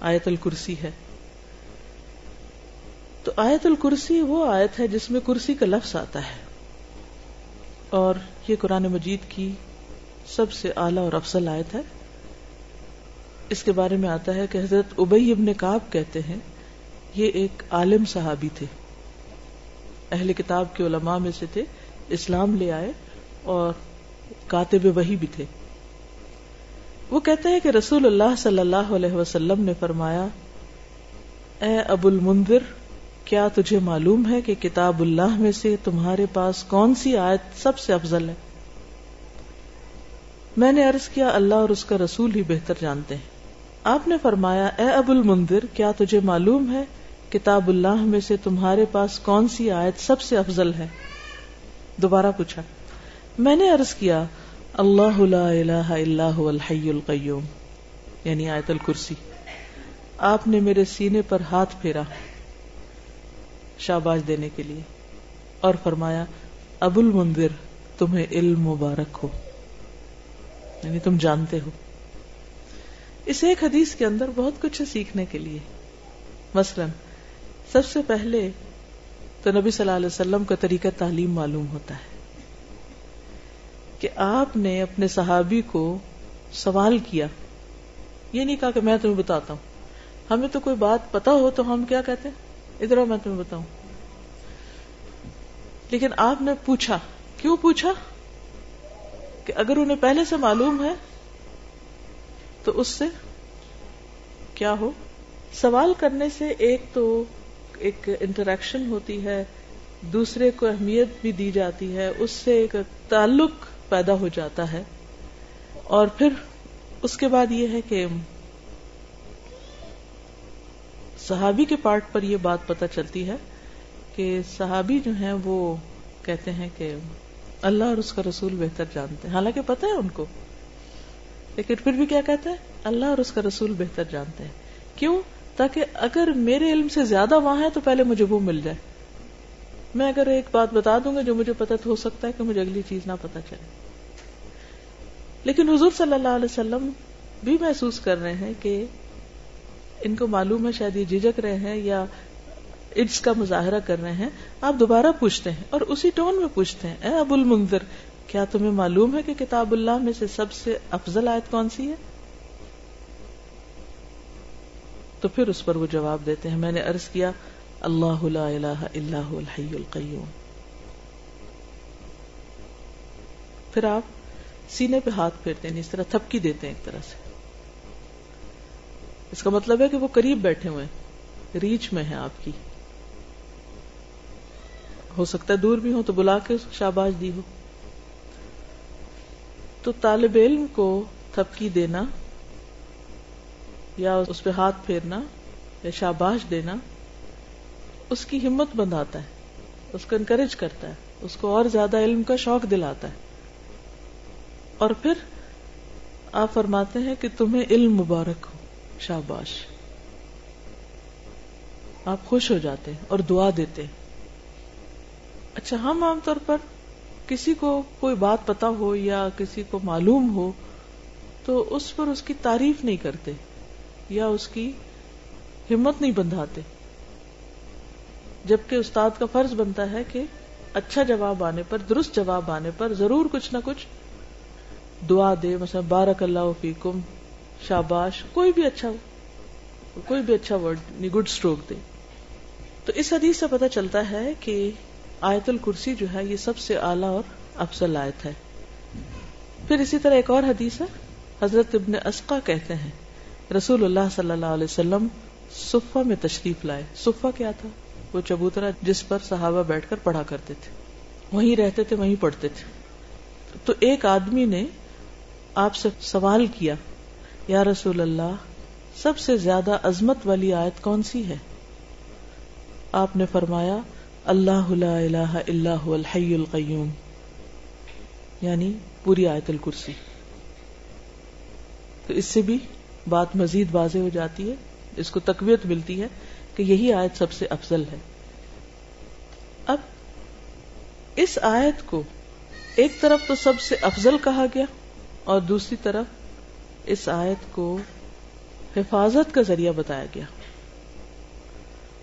آیت الکرسی ہے۔ تو آیت الکرسی وہ آیت ہے جس میں کرسی کا لفظ آتا ہے۔ اور یہ قرآن مجید کی سب سے اعلی اور افضل آیت ہے۔ اس کے بارے میں آتا ہے کہ حضرت ابئی ابن کاب کہتے ہیں، یہ ایک عالم صحابی تھے۔ اہل کتاب کے علماء میں سے تھے، اسلام لے آئے اور کاتب وہی بھی تھے۔ وہ کہتے ہیں کہ رسول اللہ صلی اللہ علیہ وسلم نے فرمایا، اے ابو المنذر، کیا تجھے معلوم ہے کہ کتاب اللہ میں سے تمہارے پاس کون سی آیت سب سے افضل ہے؟ میں نے عرض کیا، اللہ اور اس کا رسول ہی بہتر جانتے ہیں۔ آپ نے فرمایا، اے ابو المنذر، کیا تجھے معلوم ہے کتاب اللہ میں سے تمہارے پاس کون سی آیت سب سے افضل ہے? دوبارہ پوچھا، میں نے عرض کیا، اللہ لا الہ الا هو الحی القیوم. یعنی آیت الکرسی. آپ نے میرے سینے پر ہاتھ پھیرا شاباش دینے کے لیے اور فرمایا، ابو المنذر، تمہیں علم مبارک ہو. یعنی تم جانتے ہو۔ اس ایک حدیث کے اندر بہت کچھ ہے سیکھنے کے لیے۔ مثلا، سب سے پہلے تو نبی صلی اللہ علیہ وسلم کا طریقہ تعلیم معلوم ہوتا ہے کہ آپ نے اپنے صحابی کو سوال کیا۔ یہ نہیں کہا کہ میں تمہیں بتاتا ہوں۔ ہمیں تو کوئی بات پتا ہو تو ہم کیا کہتے ہیں؟ ادھر میں تمہیں بتاؤں۔ لیکن آپ نے پوچھا، کیوں پوچھا؟ کہ اگر انہیں پہلے سے معلوم ہے تو اس سے کیا ہو؟ سوال کرنے سے ایک تو ایک انٹریکشن ہوتی ہے، دوسرے کو اہمیت بھی دی جاتی ہے، اس سے ایک تعلق پیدا ہو جاتا ہے۔ اور پھر اس کے بعد یہ ہے کہ صحابی کے پارٹ پر یہ بات پتہ چلتی ہے کہ صحابی جو ہیں وہ کہتے ہیں کہ اللہ اور اس کا رسول بہتر جانتے ہیں۔ حالانکہ پتہ ہے ان کو لیکن پھر بھی کیا کہتے ہیں اللہ اور اس کا رسول بہتر جانتے ہیں۔ کیوں؟ تاکہ اگر میرے علم سے زیادہ وہاں ہے تو پہلے مجھے وہ مل جائے۔ میں اگر ایک بات بتا دوں گا جو مجھے پتا ہو سکتا ہے کہ مجھے اگلی چیز نہ پتا چلے۔ لیکن حضور صلی اللہ علیہ وسلم بھی محسوس کر رہے ہیں کہ ان کو معلوم ہے، شاید یہ جھجک رہے ہیں یا اٹس کا مظاہرہ کر رہے ہیں۔ آپ دوبارہ پوچھتے ہیں اور اسی ٹون میں پوچھتے ہیں، اے ابو المنذر کیا تمہیں معلوم ہے کہ کتاب اللہ میں سے سب سے افضل آیت کون سی ہے؟ تو پھر اس پر وہ جواب دیتے ہیں، میں نے عرض کیا، اللہ لا الہ الا هو الحی القیوم۔ پھر آپ سینے پہ ہاتھ پھیرتے ہیں، اس طرح تھپکی دیتے ہیں ایک طرح سے۔ اس کا مطلب ہے کہ وہ قریب بیٹھے ہوئے ہیں، ریچ میں ہیں آپ کی۔ ہو سکتا ہے دور بھی ہو تو بلا کے شاباش دی ہو۔ تو طالب علم کو تھپکی دینا یا اس پہ ہاتھ پھیرنا یا شاباش دینا، اس کی ہمت بندھاتا ہے، اس کو انکریج کرتا ہے، اس کو اور زیادہ علم کا شوق دلاتا ہے۔ اور پھر آپ فرماتے ہیں کہ تمہیں علم مبارک ہو، شاباش۔ آپ خوش ہو جاتے ہیں اور دعا دیتے ہیں۔ اچھا ہم عام طور پر کسی کو کوئی بات پتا ہو یا کسی کو معلوم ہو، تو اس پر اس کی تعریف نہیں کرتے یا اس کی ہمت نہیں بندھاتے۔ جبکہ استاد کا فرض بنتا ہے کہ اچھا جواب آنے پر، درست جواب آنے پر ضرور کچھ نہ کچھ دعا دے، مثلا بارک اللہ فیکم، شاباش، کوئی بھی اچھا کوئی بھی اچھا ورڈ گڈ اسٹروک دے۔ تو اس حدیث سے پتہ چلتا ہے کہ آیت الکرسی جو ہے یہ سب سے اعلیٰ اور افضل آیت ہے۔ پھر اسی طرح ایک اور حدیث ہے، حضرت ابن اسقا کہتے ہیں، رسول اللہ صلی اللہ علیہ وسلم صفا میں تشریف لائے۔ صفا کیا تھا؟ وہ چبوترا جس پر صحابہ بیٹھ کر پڑھا کرتے تھے۔ وہیں رہتے تھے، وہیں پڑھتے تھے۔ تو ایک آدمی نے آپ سے سوال کیا، یا رسول اللہ، سب سے زیادہ عظمت والی آیت کون سی ہے؟ آپ نے فرمایا اللہ لا الہ الا هو الحی القیوم. یعنی پوری آیت الکرسی. تو اس سے بھی بات مزید واضح ہو جاتی ہے، اس کو تقویت ملتی ہے کہ یہی آیت سب سے افضل ہے۔ اب اس آیت کو ایک طرف تو سب سے افضل کہا گیا اور دوسری طرف اس آیت کو حفاظت کا ذریعہ بتایا گیا۔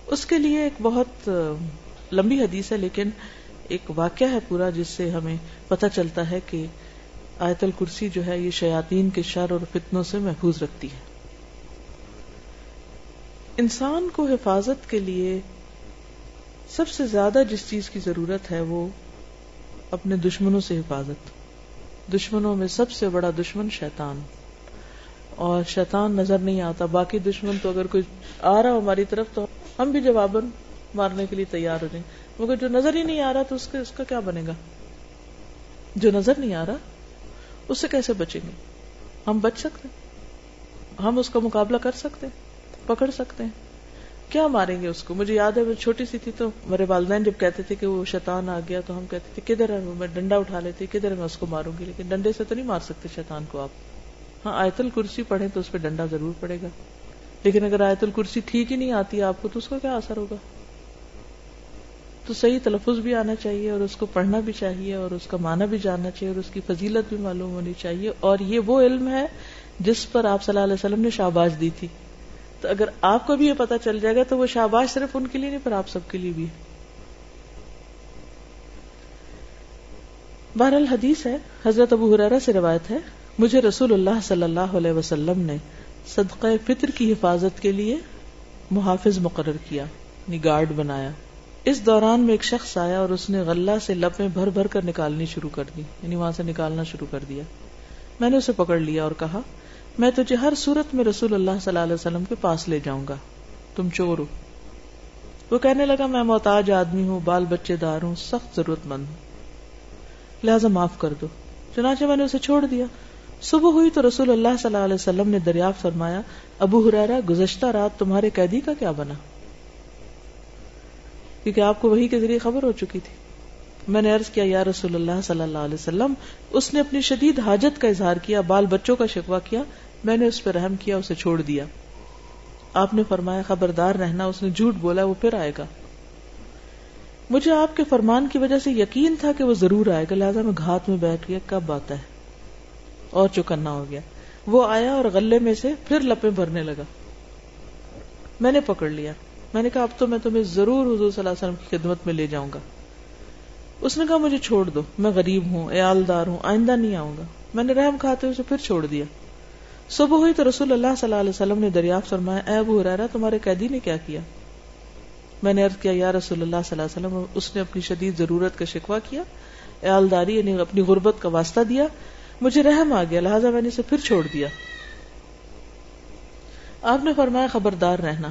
اس کے لیے ایک بہت لمبی حدیث ہے، لیکن ایک واقعہ ہے پورا جس سے ہمیں پتہ چلتا ہے کہ آیت الکرسی جو ہے، یہ شیاطین کے شر اور فتنوں سے محفوظ رکھتی ہے۔ انسان کو حفاظت کے لیے سب سے زیادہ جس چیز کی ضرورت ہے، وہ اپنے دشمنوں سے حفاظت۔ دشمنوں میں سب سے بڑا دشمن شیطان۔ اور شیطان نظر نہیں آتا، باقی دشمن تو اگر کوئی آ رہا ہماری طرف تو ہم بھی جواباً مارنے کے لیے تیار ہو جائیں۔ مگر جو نظر ہی نہیں آ رہا تو اس اس کا کیا بنے گا؟ جو نظر نہیں آ رہا، اس سے کیسے بچیں گے؟ ہم بچ سکتے ہم اس کا مقابلہ کر سکتے پکڑ سکتے ہیں۔ کیا ماریں گے اس کو؟ مجھے یاد ہے، میں چھوٹی سی تھی تو میرے والدین جب کہتے تھے کہ وہ شیطان آ گیا تو ہم کہتے تھے، کدھر ہے میں ڈنڈا اٹھا لیتی، کدھر میں اس کو ماروں گی؟ لیکن ڈنڈے سے تو نہیں مار سکتے شیطان کو آپ۔ ہاں آیت الکرسی پڑھیں تو اس پہ ڈنڈا ضرور پڑے گا۔ لیکن اگر آیت الکرسی ٹھیک ہی نہیں آتی آپ کو تو اس کا کیا اثر ہوگا؟ تو صحیح تلفظ بھی آنا چاہیے اور اس کو پڑھنا بھی چاہیے اور اس کا معنی بھی جاننا چاہیے اور اس کی فضیلت بھی معلوم ہونی چاہیے اور یہ وہ علم ہے جس پر آپ صلی اللہ علیہ وسلم نے شاباش دی تھی تو اگر آپ کو بھی یہ پتا چل جائے گا تو وہ شاباش صرف ان کے لیے نہیں، پر آپ سب کے لیے بھی بہر الحدیث ہے، حضرت ابو حرارا سے روایت ہے، مجھے رسول اللہ صلی اللہ علیہ وسلم نے صدقہ فطر کی حفاظت کے لیے محافظ مقرر کیا یعنی گارڈ بنایا۔ اس دوران میں ایک شخص آیا اور اس نے غلہ سے لپیں بھر بھر کر نکالنی شروع کر دی یعنی وہاں سے نکالنا شروع کر دیا۔ میں نے اسے پکڑ لیا اور کہا، میں تجھے ہر صورت میں رسول اللہ صلی اللہ علیہ وسلم کے پاس لے جاؤں گا۔ تم چور ہو۔ وہ کہنے لگا، میں محتاج آدمی ہوں، بال بچے دار ہوں، سخت ضرورت مند ہوں۔ لہذا معاف کر دو۔ چنانچہ میں نے اسے چھوڑ دیا۔ صبح ہوئی تو رسول اللہ صلی اللہ علیہ وسلم نے دریافت فرمایا، ابو حرارا گزشتہ رات تمہارے قیدی کا کیا بنا؟ کیونکہ آپ کو وہی کے ذریعے خبر ہو چکی تھی۔ میں نے عرض کیا، یا رسول اللہ صلی اللہ علیہ وسلم، اس نے اپنی شدید حاجت کا اظہار کیا، بال بچوں کا شکوا کیا، میں نے اس پہ رحم کیا، اسے چھوڑ دیا۔ آپ نے فرمایا، خبردار رہنا، اس نے جھوٹ بولا، وہ پھر آئے گا۔ مجھے آپ کے فرمان کی وجہ سے یقین تھا کہ وہ ضرور آئے گا۔ لہٰذا میں گھات میں بیٹھ گیا، کب آتا ہے؟ اور چکنا ہو گیا۔ وہ آیا اور غلے میں سے پھر لپے بھرنے لگا۔ میں نے پکڑ لیا۔ میں نے کہا، اب تو میں تمہیں ضرور حضور صلی اللہ علیہ وسلم کی خدمت میں لے جاؤں گا۔ اس نے کہا، مجھے چھوڑ دو، میں غریب ہوں عیالدار ہوں، آئندہ نہیں آؤں گا۔ میں نے رحم کھاتے اسے پھر چھوڑ دیا۔ صبح ہوئی تو رسول اللہ صلی اللہ علیہ وسلم نے دریافت فرمایا، اے ابو حرارا تمہارے قیدی نے کیا کیا؟ میں نے عرض کیا، یا رسول اللہ صلی اللہ علیہ وسلم، اس نے اپنی شدید ضرورت کا شکوا کیا عیالداری یعنی اپنی غربت کا واسطہ دیا، مجھے رحم آ گیا، لہٰذا میں نے اسے پھر چھوڑ دیا۔ آپ نے فرمایا، خبردار رہنا۔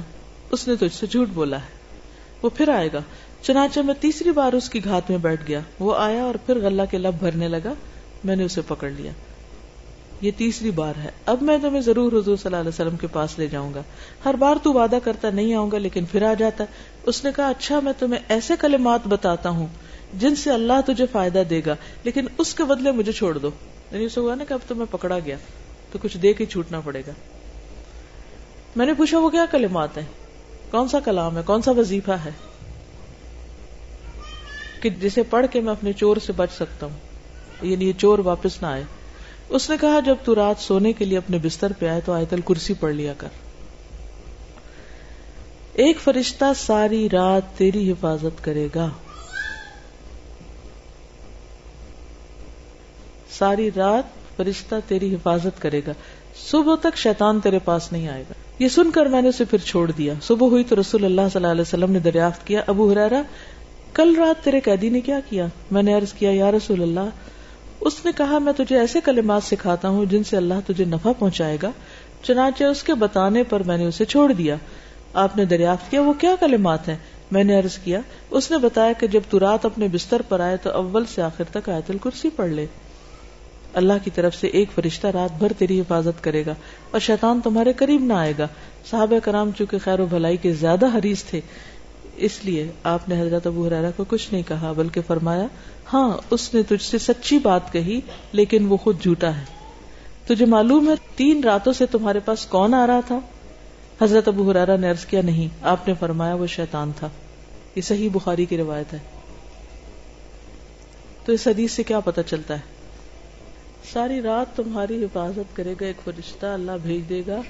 اس نے تجھ سے جھوٹ بولا ہے۔ وہ پھر آئے گا۔ چنانچہ میں تیسری بار اس کی گھات میں بیٹھ گیا۔ وہ آیا اور پھر غلہ کے لب بھرنے لگا۔ میں نے اسے پکڑ لیا۔ یہ تیسری بار ہے۔ اب میں تمہیں ضرور حضور صلی اللہ علیہ وسلم کے پاس لے جاؤں گا۔ ہر بار تو وعدہ کرتا نہیں آؤں گا، لیکن پھر آ جاتا۔ اس نے کہا اچھا میں تمہیں ایسے کلمات بتاتا ہوں جن سے اللہ تجھے فائدہ دے گا، لیکن اس کے بدلے مجھے چھوڑ دو۔ یعنی اسے ہوا نا کہ اب تو میں پکڑا گیا تو کچھ دے کے چھوٹنا پڑے گا۔ میں نے پوچھا، وہ کیا کلمات ہیں؟ کون سا کلام ہے؟ کون سا وظیفہ ہے کہ جسے پڑھ کے میں اپنے چور سے بچ سکتا ہوں؟ یعنی یہ چور واپس نہ آئے۔ اس نے کہا، جب تو رات سونے کے لیے اپنے بستر پہ آئے تو آیت الکرسی پڑھ لیا کر۔ ایک فرشتہ ساری رات تیری حفاظت کرے گا۔ ساری رات فرشتہ تیری حفاظت کرے گا۔ صبح تک شیطان تیرے پاس نہیں آئے گا۔ یہ سن کر میں نے اسے پھر چھوڑ دیا۔ صبح ہوئی تو رسول اللہ صلی اللہ علیہ وسلم نے دریافت کیا، ابو حرارا کل رات تیرے قیدی نے کیا کیا؟ میں نے عرض کیا، یا رسول اللہ، اس نے کہا، میں تجھے ایسے کلمات سکھاتا ہوں جن سے اللہ تجھے نفع پہنچائے گا، چنانچہ اس کے بتانے پر میں نے اسے چھوڑ دیا۔ آپ نے دریافت کیا، وہ کیا کلمات ہیں؟ میں نے عرض کیا، اس نے بتایا کہ جب تو رات اپنے بستر پر آئے تو اول سے آخر تک آیت الکرسی پڑھ لے۔ اللہ کی طرف سے ایک فرشتہ رات بھر تیری حفاظت کرے گا اور شیطان تمہارے قریب نہ آئے گا۔ صحابہ کرام چونکہ خیر و بھلائی کے زیادہ حریص تھے، اس لیے آپ نے حضرت ابو حرارا کو کچھ نہیں کہا، بلکہ فرمایا ہاں اس نے تجھ سے سچی بات کہی، لیکن وہ خود جھوٹا ہے۔ تجھے معلوم ہے، تین راتوں سے تمہارے پاس کون آ رہا تھا؟ حضرت ابو حرارا نے عرض کیا، نہیں، آپ نے فرمایا، وہ شیطان تھا۔ یہ صحیح بخاری کی روایت ہے۔ تو اس حدیث سے کیا پتا چلتا ہے؟ ساری رات تمہاری حفاظت کرے گا، ایک فرشتہ اللہ بھیج دے گا۔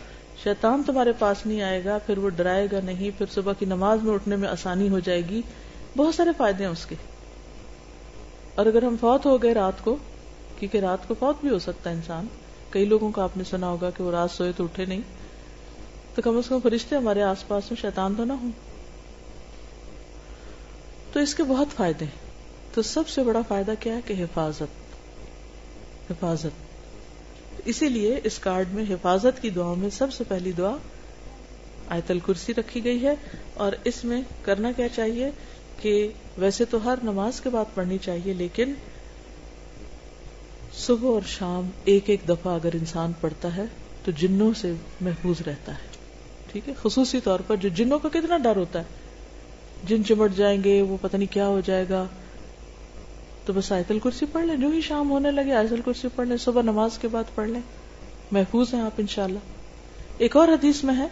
شیطان تمہارے پاس نہیں آئے گا، پھر وہ ڈرائے گا نہیں، پھر صبح کی نماز میں اٹھنے میں آسانی ہو جائے گی۔ بہت سارے فائدے ہیں اس کے۔ اور اگر ہم فوت ہو گئے رات کو، کیونکہ رات کو فوت بھی ہو سکتا ہے انسان۔ کئی لوگوں کو آپ نے سنا ہوگا کہ وہ رات سوئے تو اٹھے نہیں۔ تو کم از کم فرشتے ہمارے آس پاس میں شیطان تو نہ ہوں۔ تو اس کے بہت فائدے ہیں۔ تو سب سے بڑا فائدہ کیا ہے؟ کہ حفاظت۔ حفاظت۔ اسی لیے اس کارڈ میں حفاظت کی دعا میں سب سے پہلی دعا آیت الکرسی رکھی گئی ہے اور اس میں کرنا کیا چاہیے کہ ویسے تو ہر نماز کے بعد پڑھنی چاہیے، لیکن صبح اور شام ایک ایک دفعہ اگر انسان پڑھتا ہے تو جنوں سے محفوظ رہتا ہے۔ ٹھیک ہے؟ خصوصی طور پر جو جنوں کا کتنا ڈر ہوتا ہے۔ جن چمٹ جائیں گے، وہ پتہ نہیں کیا ہو جائے گا۔ تو بس آیت الکرسی پڑھ لیں، جو ہی شام ہونے لگے، آیت الکرسی پڑھ لیں، صبح نماز کے بعد پڑھ لیں۔ محفوظ ہیں آپ انشاءاللہ۔ ایک اور حدیث میں ہے،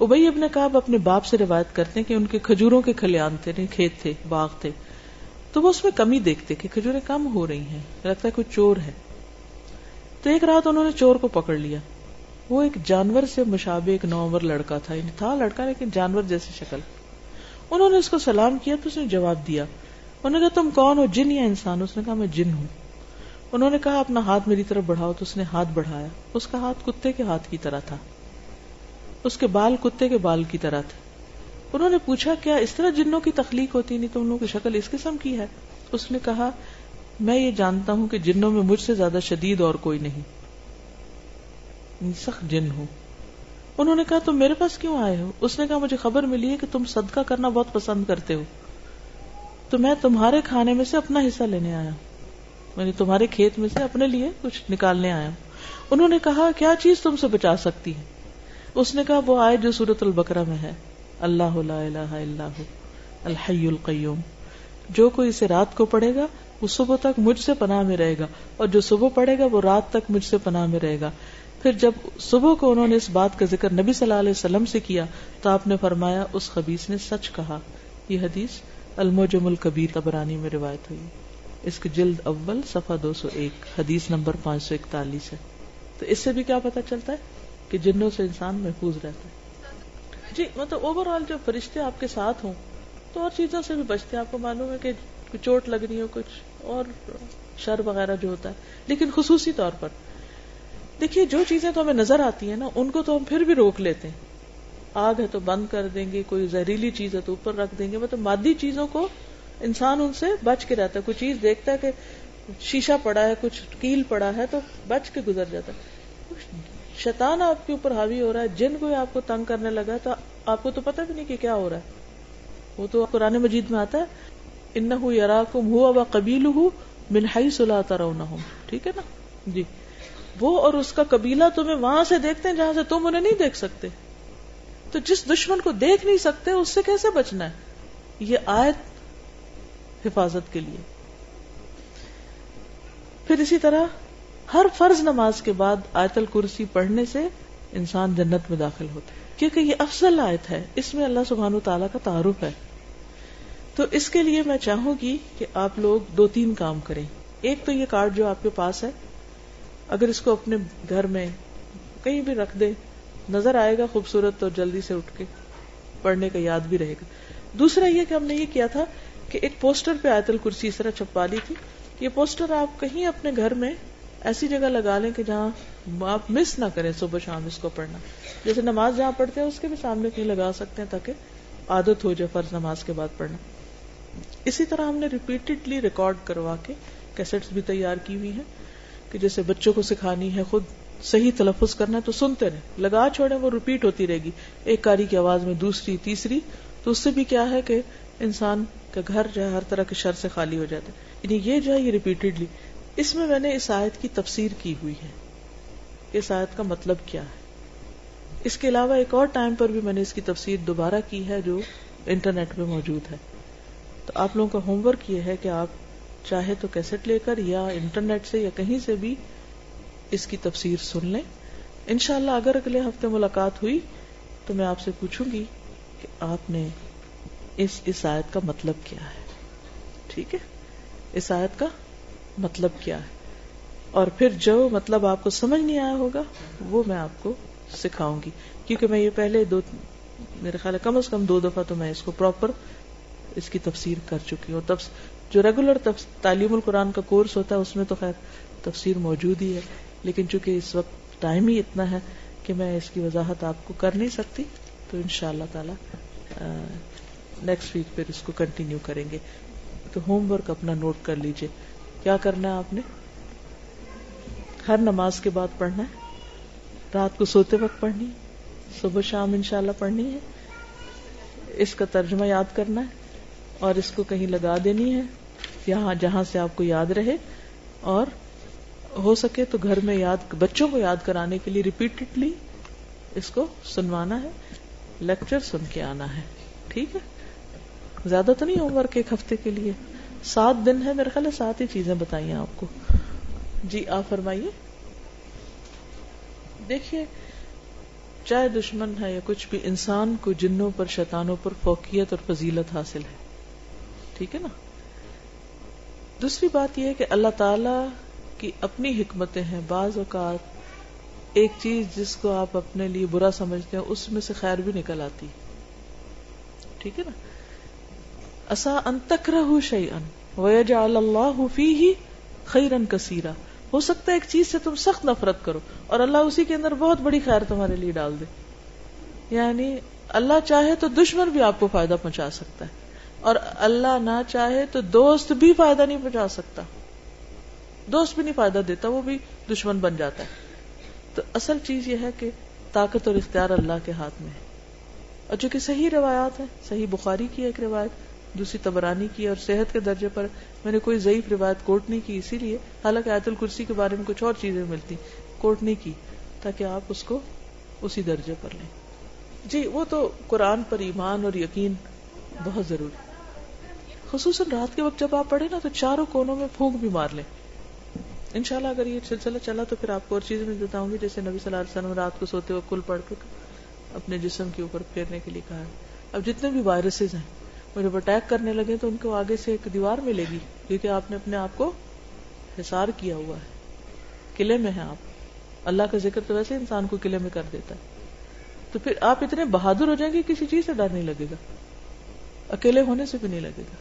ابئی ابن کاب اپنے باپ سے روایت کرتے ہیں کہ ان کے کھجوروں کے کھلیان تھے، کھیت تھے، باغ تھے۔ تو وہ اس میں کمی دیکھتے کہ کھجوریں کم ہو رہی ہیں، لگتا ہے کوئی چور ہے۔ تو ایک رات انہوں نے چور کو پکڑ لیا۔ وہ ایک جانور سے مشابہ ایک نومر لڑکا تھا یعنی تھا لڑکا لیکن جانور جیسی شکل۔ انہوں نے اس کو سلام کیا، تو اس نے جواب دیا انہوں نے کہا، تم کون ہو؟ جن یا انسان اس نے کہا، میں جن ہوں. انہوں نے کہا، اپنا ہاتھ میری طرف بڑھاؤ. تو اس نے ہاتھ بڑھایا۔ اس کا ہاتھ کتے کے ہاتھ کی طرح تھا۔ اس کے بال کتے کے بال کی طرح تھے۔ انہوں نے پوچھا، کیا اس طرح جنوں کی تخلیق ہوتی نہیں؟ تم لوگوں کی شکل اس قسم کی ہے؟ اس نے کہا، میں یہ جانتا ہوں کہ جنوں میں مجھ سے زیادہ شدید اور کوئی نہیں۔ سخت جن ہوں۔ انہوں نے کہا، تم میرے پاس کیوں آئے ہو؟ اس نے کہا، مجھے خبر ملی ہے کہ تم صدقہ کرنا بہت پسند کرتے ہو۔ تو میں تمہارے کھانے میں سے اپنا حصہ لینے آیا۔ یعنی تمہارے کھیت میں سے اپنے لیے کچھ نکالنے آیا۔ انہوں نے کہا، کیا چیز تم سے بچا سکتی ہے؟ اس نے کہا، وہ آئے جو سورت البکرا میں ہے۔ اللہ لا الہ الا الحی القیوم۔ جو کوئی اسے رات کو پڑھے گا، وہ صبح تک مجھ سے پناہ میں رہے گا، اور جو صبح پڑھے گا، وہ رات تک مجھ سے پناہ میں رہے گا۔ پھر جب صبح کو انہوں نے اس بات کا ذکر نبی صلی اللہ علیہ وسلم سے کیا، تو آپ نے فرمایا، اس خبیص نے سچ کہا۔ یہ حدیث الموجم الکبیر تبرانی میں روایت ہوئی۔ اس کی جلد اول صفحہ دو سو ایک، حدیث نمبر پانچ سو اکتالیس ہے۔ تو اس سے بھی کیا پتا چلتا ہے کہ جنوں سے انسان محفوظ رہتا ہے۔ جی مطلب اوور آل جو فرشتے آپ کے ساتھ ہوں، تو اور چیزوں سے بھی بچتے ہیں۔ آپ کو معلوم ہے کہ چوٹ لگ رہی ہو، کچھ اور شر وغیرہ جو ہوتا ہے۔ لیکن خصوصی طور پر، دیکھیے جو چیزیں تو ہمیں نظر آتی ہیں نا، ان کو تو ہم پھر بھی روک لیتے ہیں۔ آگ ہے تو بند کر دیں گے، کوئی زہریلی چیز ہے تو اوپر رکھ دیں گے۔ مطلب مادی چیزوں کو انسان ان سے بچ کے رہتا ہے۔ کوئی چیز دیکھتا ہے کہ شیشہ پڑا ہے، کچھ کیل پڑا ہے تو بچ کے گزر جاتا ہے۔ شیطان آپ کے اوپر حاوی ہو رہا ہے، جن کوئی آپ کو تنگ کرنے لگا تو آپ کو تو پتہ بھی نہیں کہ کیا ہو رہا ہے۔ وہ تو قرآن مجید میں آتا ہے ان یار کم ہوا قبیل ہوں منہائی سلاتا رہو ٹھیک ہے نا؟ جی۔ وہ اور اس کا قبیلہ تمہیں وہاں سے دیکھتے ہیں جہاں سے تم انہیں نہیں دیکھ سکتے۔ تو جس دشمن کو دیکھ نہیں سکتے، اس سے کیسے بچنا ہے؟ یہ آیت حفاظت کے لیے۔ پھر اسی طرح ہر فرض نماز کے بعد آیت الکرسی پڑھنے سے انسان جنت میں داخل ہوتا ہے۔ کیونکہ یہ افضل آیت ہے، اس میں اللہ سبحان تعالیٰ کا تعارف ہے۔ تو اس کے لیے میں چاہوں گی کہ آپ لوگ دو تین کام کریں۔ ایک تو یہ کارڈ جو آپ کے پاس ہے، اگر اس کو اپنے گھر میں کہیں بھی رکھ دے نظر آئے گا خوبصورت تو جلدی سے اٹھ کے، پڑھنے کا یاد بھی رہے گا۔ دوسرا یہ کہ ہم نے یہ کیا تھا کہ ایک پوسٹر پہ آیت الکرسی اس طرح چھپا لی تھی۔ یہ پوسٹر آپ کہیں اپنے گھر میں ایسی جگہ لگا لیں کہ جہاں آپ مس نہ کریں صبح شام اس کو پڑھنا۔ جیسے نماز جہاں پڑھتے ہیں، اس کے بھی سامنے کہیں لگا سکتے ہیں تاکہ عادت ہو جائے فرض نماز کے بعد پڑھنا۔ اسی طرح ہم نے ریپیٹڈلی ریکارڈ کروا کے کیسٹس بھی تیار کی ہوئی ہیں کہ جیسے بچوں کو سکھانی ہے خود صحیح تلفظ کرنا ہے تو سنتے رہے۔ لگا چھوڑے وہ ریپیٹ ہوتی رہے گی۔ ایک کاری کی آواز میں دوسری، تیسری۔ تو اس سے بھی کیا ہے کہ انسان کا گھر جو ہے، ہر طرح کے شر سے خالی ہو جاتا ہے۔ یعنی یہ جو ہے، یہ ریپیٹڈلی اس میں میں نے اس آیت کی تفسیر کی ہوئی ہے۔ اس آیت کا مطلب کیا ہے؟ اس کے علاوہ ایک اور ٹائم پر بھی میں نے اس کی تفسیر دوبارہ کی ہے، جو انٹرنیٹ پہ موجود ہے۔ تو آپ لوگوں کا ہوم ورک یہ ہے کہ آپ چاہے تو کیسٹ لے کر یا انٹرنیٹ سے یا کہیں سے بھی اس کی تفسیر سن لیں۔ انشاءاللہ اگر اگلے ہفتے ملاقات ہوئی تو میں آپ سے پوچھوں گی کہ آپ نے اس اس آیت کا مطلب کیا ہے۔ ٹھیک ہے؟ اس آیت کا مطلب کیا ہے۔ اور پھر جو مطلب آپ کو سمجھ نہیں آیا ہوگا، وہ میں آپ کو سکھاؤں گی۔ کیونکہ میں یہ پہلے دو، میرے خیال ہے کم از کم دو دفعہ تو میں اس کو پراپر اس کی تفسیر کر چکی ہوں۔ تب جو ریگولر تعلیم القرآن کا کورس ہوتا ہے، اس میں تو خیر تفسیر موجود ہی ہے۔ لیکن چونکہ اس وقت ٹائم ہی اتنا ہے کہ میں اس کی وضاحت آپ کو کر نہیں سکتی، تو ان شاء اللہ تعالی نیکسٹ ویک پھر اس کو کنٹینیو کریں گے۔ تو ہوم ورک اپنا نوٹ کر لیجیے۔ کیا کرنا ہے آپ نے؟ ہر نماز کے بعد پڑھنا ہے؟ رات کو سوتے وقت پڑھنی صبح شام انشاءاللہ پڑھنی ہے؟ اس کا ترجمہ یاد کرنا ہے؟ اور اس کو کہیں لگا دینی ہے؟ یہاں جہاں سے آپ کو یاد رہے اور ہو سکے تو گھر میں یاد، بچوں کو یاد کرانے کے لیے ریپیٹڈلی اس کو سنوانا ہے لیکچر سن کے آنا ہے، ٹھیک ہے؟ زیادہ تو نہیں ہوم ورک ایک ہفتے کے لیے، سات دن ہے میرے خیال ہے، سات ہی چیزیں بتائیے آپ کو۔ جی آپ فرمائیے۔ دیکھیے، چاہے دشمن ہے یا کچھ بھی، انسان کو جنوں پر، شیطانوں پر فوقیت اور فضیلت حاصل ہے۔ ٹھیک ہے نا؟ دوسری بات یہ ہے کہ اللہ تعالی کی اپنی حکمتیں ہیں، بعض اوقات ایک چیز جس کو آپ اپنے لیے برا سمجھتے ہیں، اس میں سے خیر بھی نکل آتی۔ ٹھیک ہے نا؟ اصا ان تک شعی ان وجال اللہ فی خیرن کثیرہ ہو سکتا ہے ایک چیز سے تم سخت نفرت کرو اور اللہ اسی کے اندر بہت بڑی خیر تمہارے لیے ڈال دے۔ یعنی اللہ چاہے تو دشمن بھی آپ کو فائدہ پہنچا سکتا ہے اور اللہ نہ چاہے تو دوست بھی فائدہ نہیں پہنچا سکتا۔ دوست بھی نہیں فائدہ دیتا، وہ بھی دشمن بن جاتا ہے۔ تو اصل چیز یہ ہے کہ طاقت اور اختیار اللہ کے ہاتھ میں ہے۔ اور جو کہ صحیح روایات ہیں، صحیح بخاری کی ایک روایت، دوسری تبرانی کی اور صحت کے درجے پر میں نے کوئی ضعیف روایت کوٹ نہیں کی، اسی لیے حالانکہ آیت الکرسی کے بارے میں کچھ اور چیزیں ملتی، کوٹ نہیں کی، تاکہ آپ اس کو اسی درجے پر لیں۔ جی وہ تو قرآن پر ایمان اور یقین بہت ضروری خصوصاً رات کے وقت جب آپ پڑھے نا، تو چاروں کونوں میں پھونک بھی مار لیں۔ انشاءاللہ اگر یہ سلسلہ چلا تو پھر آپ کو اور چیزیں میں بتاؤں گی، جیسے نبی صلی اللہ علیہ وسلم رات کو سوتے ہوئے کل پڑھ کر اپنے جسم کے اوپر پھیرنے کے لیے کہا ہے۔ اب جتنے بھی وائرسز ہیں وہ جب اٹیک کرنے لگے تو ان کو آگے سے ایک دیوار ملے گی، کیونکہ آپ نے اپنے آپ کو حسار کیا ہوا ہے۔ قلعے میں ہے آپ۔ اللہ کا ذکر تو ویسے انسان کو قلعے میں کر دیتا ہے۔ تو پھر آپ اتنے بہادر ہو جائیں گے، کسی چیز سے ڈر نہیں لگے گا۔ اکیلے ہونے سے بھی نہیں لگے گا۔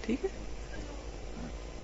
ٹھیک ہے؟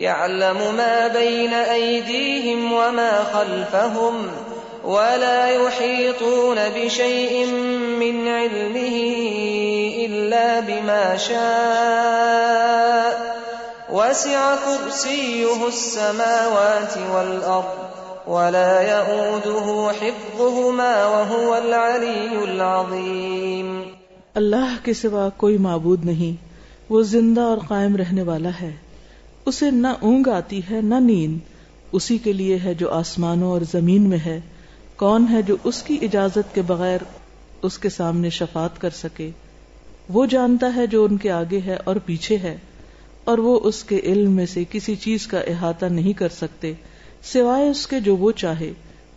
يعلم ما بين أيديهم وما خلفهم ولا يحيطون بشيء من علمه إلا بما شاء. وسع كرسيه السماوات والأرض ولا يؤوده حفظهما وهو العلي العظيم. اللہ کے سوا کوئی معبود نہیں، وہ زندہ اور قائم رہنے والا ہے۔ اسے نہ اونگ آتی ہے، نہ نیند۔ اسی کے لیے ہے جو آسمانوں اور زمین میں ہے۔ کون ہے جو اس کی اجازت کے بغیر اس کے سامنے شفات کر سکے؟ وہ جانتا ہے جو ان کے آگے ہے اور پیچھے ہے، اور وہ اس کے علم میں سے کسی چیز کا احاطہ نہیں کر سکتے۔ سوائے اس کے جو وہ چاہے۔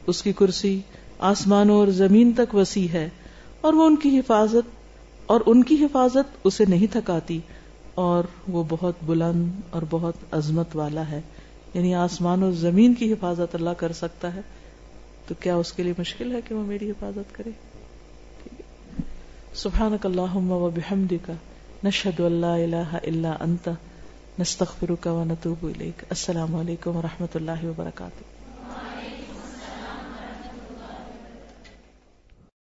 اس کی کرسی آسمانوں اور زمین تک وسیع ہے، اور وہ ان کی حفاظت، اور ان کی حفاظت اسے نہیں تھکاتی۔ اور وہ بہت بلند اور بہت عظمت والا ہے۔ یعنی آسمان و زمین کی حفاظت اللہ کر سکتا ہے۔ تو کیا اس کے لیے مشکل ہے کہ وہ میری حفاظت کرے؟ سبحانک اللہم و بحمدک، نشہد اللہ الہ الا انت، نستغفرک و نتوب الیک۔ السلام علیکم و رحمۃ اللہ وبرکاتہ۔